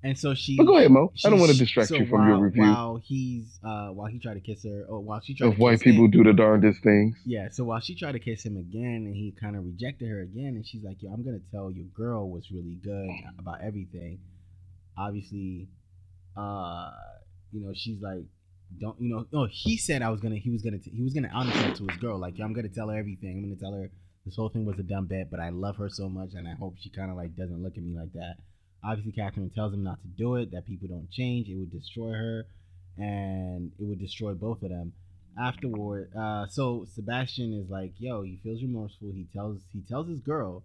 And so she. But go ahead, Mo. I don't want to distract so you from while, your review. While he's, uh, while he tried to kiss her, or while she tried. To white people him, do the darndest things. Yeah. So while she tried to kiss him again, and he kind of rejected her again, and she's like, "Yo, I'm gonna tell your girl what's really good about everything." Obviously, uh, you know, she's like, don't you know? No, he said I was gonna. He was gonna. He was gonna out himself to his girl. Like, I'm gonna tell her everything. I'm gonna tell her this whole thing was a dumb bet, but I love her so much, and I hope she kind of like doesn't look at me like that. Obviously, Catherine tells him not to do it. That people don't change. It would destroy her, and it would destroy both of them. Afterward, uh, so Sebastian is like, "Yo," he feels remorseful. He tells he tells his girl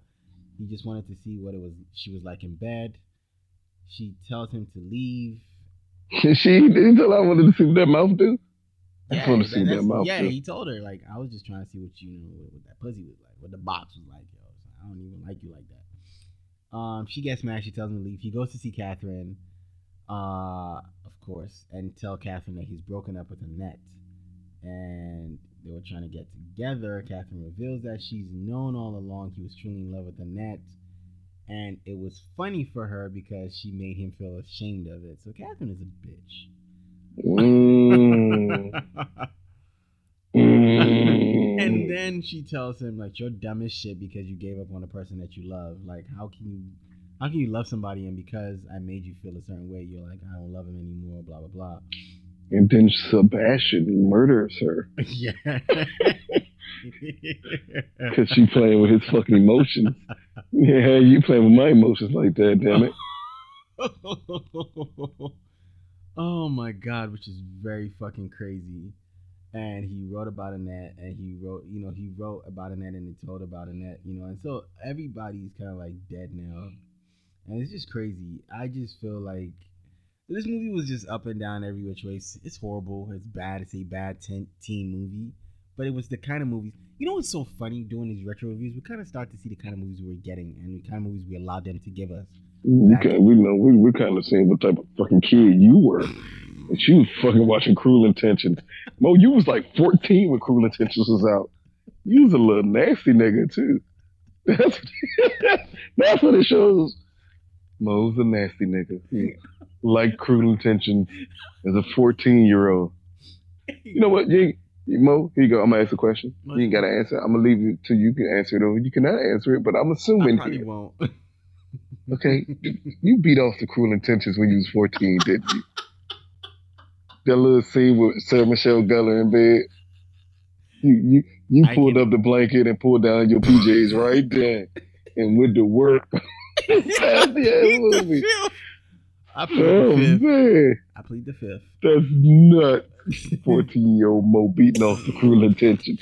he just wanted to see what it was. She was like in bed. She tells him to leave *laughs* she did he tell her I wanted to see what that mouth do? I just yeah, want to see that mouth. Yeah, do. he told her like I was just trying to see what you know what, what that pussy was like, what the box was like. Yo, I don't even like you like that. Um, she gets mad. She tells him to leave. He goes to see Catherine, uh, of course, and tell Catherine that he's broken up with Annette, and they were trying to get together. Catherine reveals that she's known all along he was truly in love with Annette and it was funny for her because she made him feel ashamed of it. So Catherine is a bitch. Mm. *laughs* mm. And then she tells him like you're dumb as shit because you gave up on a person that you love. Like how can you how can you love somebody and because I made you feel a certain way, you're like I don't love him anymore, blah blah blah. And then Sebastian murders her. *laughs* yeah. *laughs* Because she playing with his fucking emotions. Yeah, you playing with my emotions like that, damn it. *laughs* oh my god, which is very fucking crazy. And he wrote about Annette, and he wrote, you know, he wrote about Annette, and he told about Annette, you know, and so everybody's kind of like dead now, and it's just crazy. I just feel like this movie was just up and down every which way. It's, it's horrible. It's bad. It's a bad ten, teen movie. But it was the kind of movies. You know what's so funny doing these retro reviews? We kind of start to see the kind of movies we we're getting and the kind of movies we allowed them to give us. We kind we know we we're kind of seeing what type of fucking kid you were. And she was fucking watching Cruel Intentions. Mo, you was like 14 when Cruel Intentions was out. You was a little nasty nigga too. *laughs* That's that's what it shows. Mo's a nasty nigga. He like Cruel Intentions as a 14 year old. You know what? You, Mo, here you go. I'm gonna ask a question. You ain't gotta answer. I'm gonna leave it to you. You can answer it, or you cannot answer it. But I'm assuming here. won't. *laughs* Okay, you beat off the cruel intentions when you was 14, didn't you? That little scene with Sarah Michelle Gellar in bed. You you you I pulled can- up the blanket and pulled down your PJs right there and went to work. *laughs* *laughs* Ass movie. I plead Oh the fifth. man, I plead the fifth. that's nuts. 14 year old Mo beating off the cruel intentions.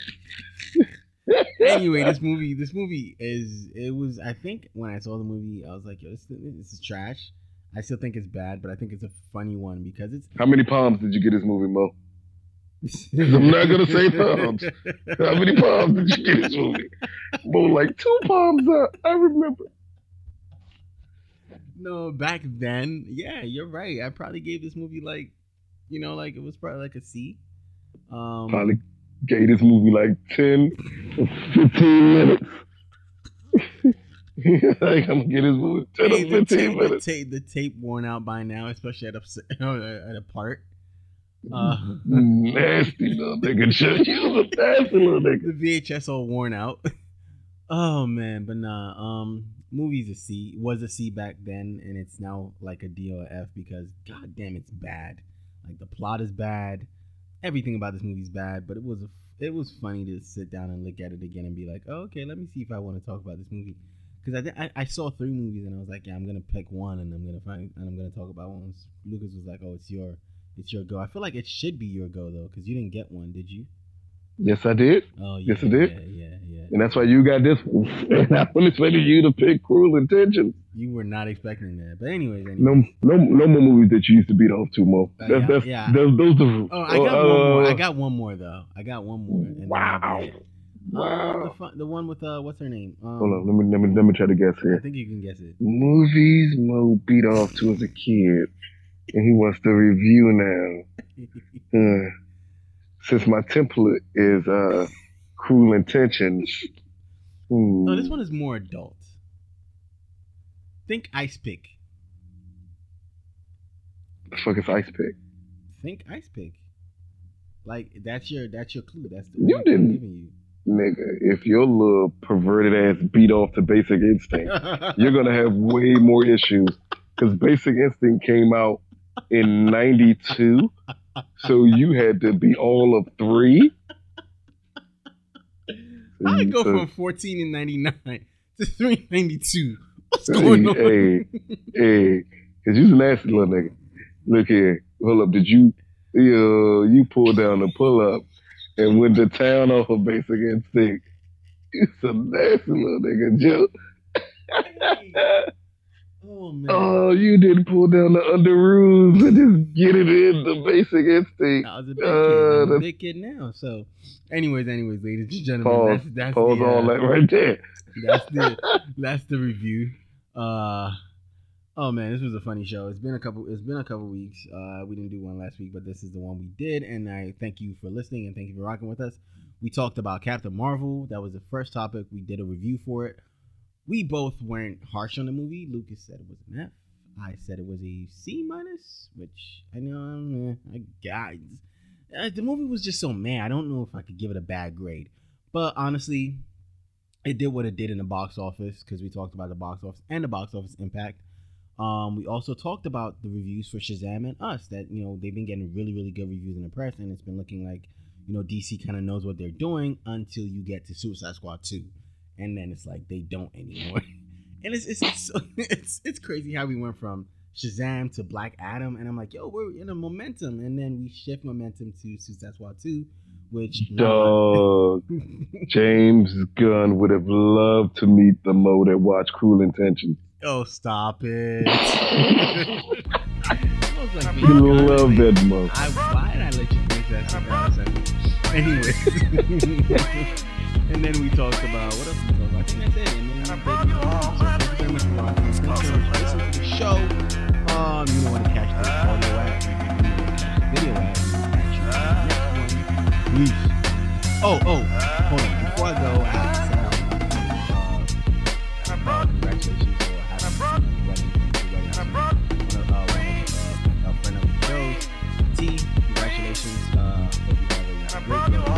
anyway, this movie, this movie is it was. I think when I saw the movie, I was like, "Yo, this, this is trash." I still think it's bad, but I think it's a funny one because it's. How many palms did you get this movie, Mo? I'm not gonna say palms. How many palms did you get this movie? Mo, like two palms up. I remember. No, back then, yeah, you're right. I probably gave this movie like, you know, like it was probably like a C. Um, Probably gave this movie like 10 15 minutes. *laughs* like, I'm gonna get this movie 10 hey, or 15 tape, the, minutes. tape, the tape worn out by now, especially at a *laughs* at a part. *laughs* Uh, nasty little nigga. Just you was a nasty little nigga. the VHS all worn out. oh man, but nah. Um, movies a C was a C back then, and it's now like a D or F because god damn, it's bad. Like the plot is bad, everything about this movie is bad. But it was a, it was funny to sit down and look at it again and be like, oh, okay, let me see if I want to talk about this movie. Because I, thi- I I saw three movies and I was like, yeah, I'm gonna pick one and I'm gonna find and I'm gonna talk about one. Lucas was like, oh, it's your it's your go. I feel like it should be your go though, because you didn't get one, did you? Yes, I did. Oh, yeah, Yes, it did. Yeah, yeah, yeah. And that's why you got this one. *laughs* And I wasn't expecting you to pick Cruel Intentions. You were not expecting that, but anyways, anyways. No, no, no more movies that you used to beat off to, Mo. Uh, That's, yeah, that's, yeah. Those, those are. Oh, I got one more. I uh, got one more though. I got one more. Wow. be it. Uh, Wow. the, fun, the one with uh, what's her name? Um, Hold on, let me, let me let me try to guess here. I think you can guess it. Movies Mo beat off to as a kid, and he wants to review now. *laughs* Uh, since my template is uh, Cruel Intentions. Hmm. no, this one is more adult. Think Ice Pick. The fuck is Ice Pick? Think Ice Pick. Like that's your that's your clue. That's the You one I'm didn't- giving you. Nigga, if your little perverted ass beat off to Basic Instinct, *laughs* you're gonna have way more issues. Because Basic Instinct came out in '92, so you had to be all of three. *laughs* I go from 14 and 99 to 392? What's Hey, going on? hey, hey, cause you's a nasty little nigga. Look here, hold up. Did you, you, you pulled down the pull up and went to town off a of basic instinct? You a nasty little nigga, Joe. Oh man. oh, you didn't pull down the under rules and just get it in the basic instinct. I was a big Uh, kid. A that's- big kid now. So, anyways, anyways, ladies and gentlemen, Pause, that's that's Pause the, all uh, that right there. that's the *laughs* that's the review. Uh, oh man, this was a funny show. It's been a couple. It's been a couple weeks. Uh, we didn't do one last week, but this is the one we did, and I thank you for listening and thank you for rocking with us. We talked about Captain Marvel. That was the first topic. We did a review for it. We both weren't harsh on the movie. Lucas said it was an F. I said it was a C minus, which I know um, eh, I got. Uh, the movie was just so man. I don't know if I could give it a bad grade, but honestly, it did what it did in the box office because we talked about the box office and the box office impact. Um, we also talked about the reviews for Shazam and Us that you know they've been getting really really good reviews in the press and it's been looking like you know DC kind of knows what they're doing until you get to Suicide Squad two, and then it's like they don't anymore. *laughs* and it's it's it's, *laughs* it's it's crazy how we went from Shazam to Black Adam, and I'm like, yo, we're in a momentum, and then we shift momentum to Suicide Squad two, which Dog. *laughs* James Gunn would have loved to meet the Mo that watched Cruel Intentions. Oh, stop it. Like You love that. I, why did I let you finish that? Anyway. And then we talked about what else we talked about? I think that's it. And then I the show. Um, you don't want to catch this audio at video at next one. Peace. Oh, oh, hold on. Before I go, I have to say congratulations a uh, uh, friend of. T, congratulations. Uh, hope you have a great day.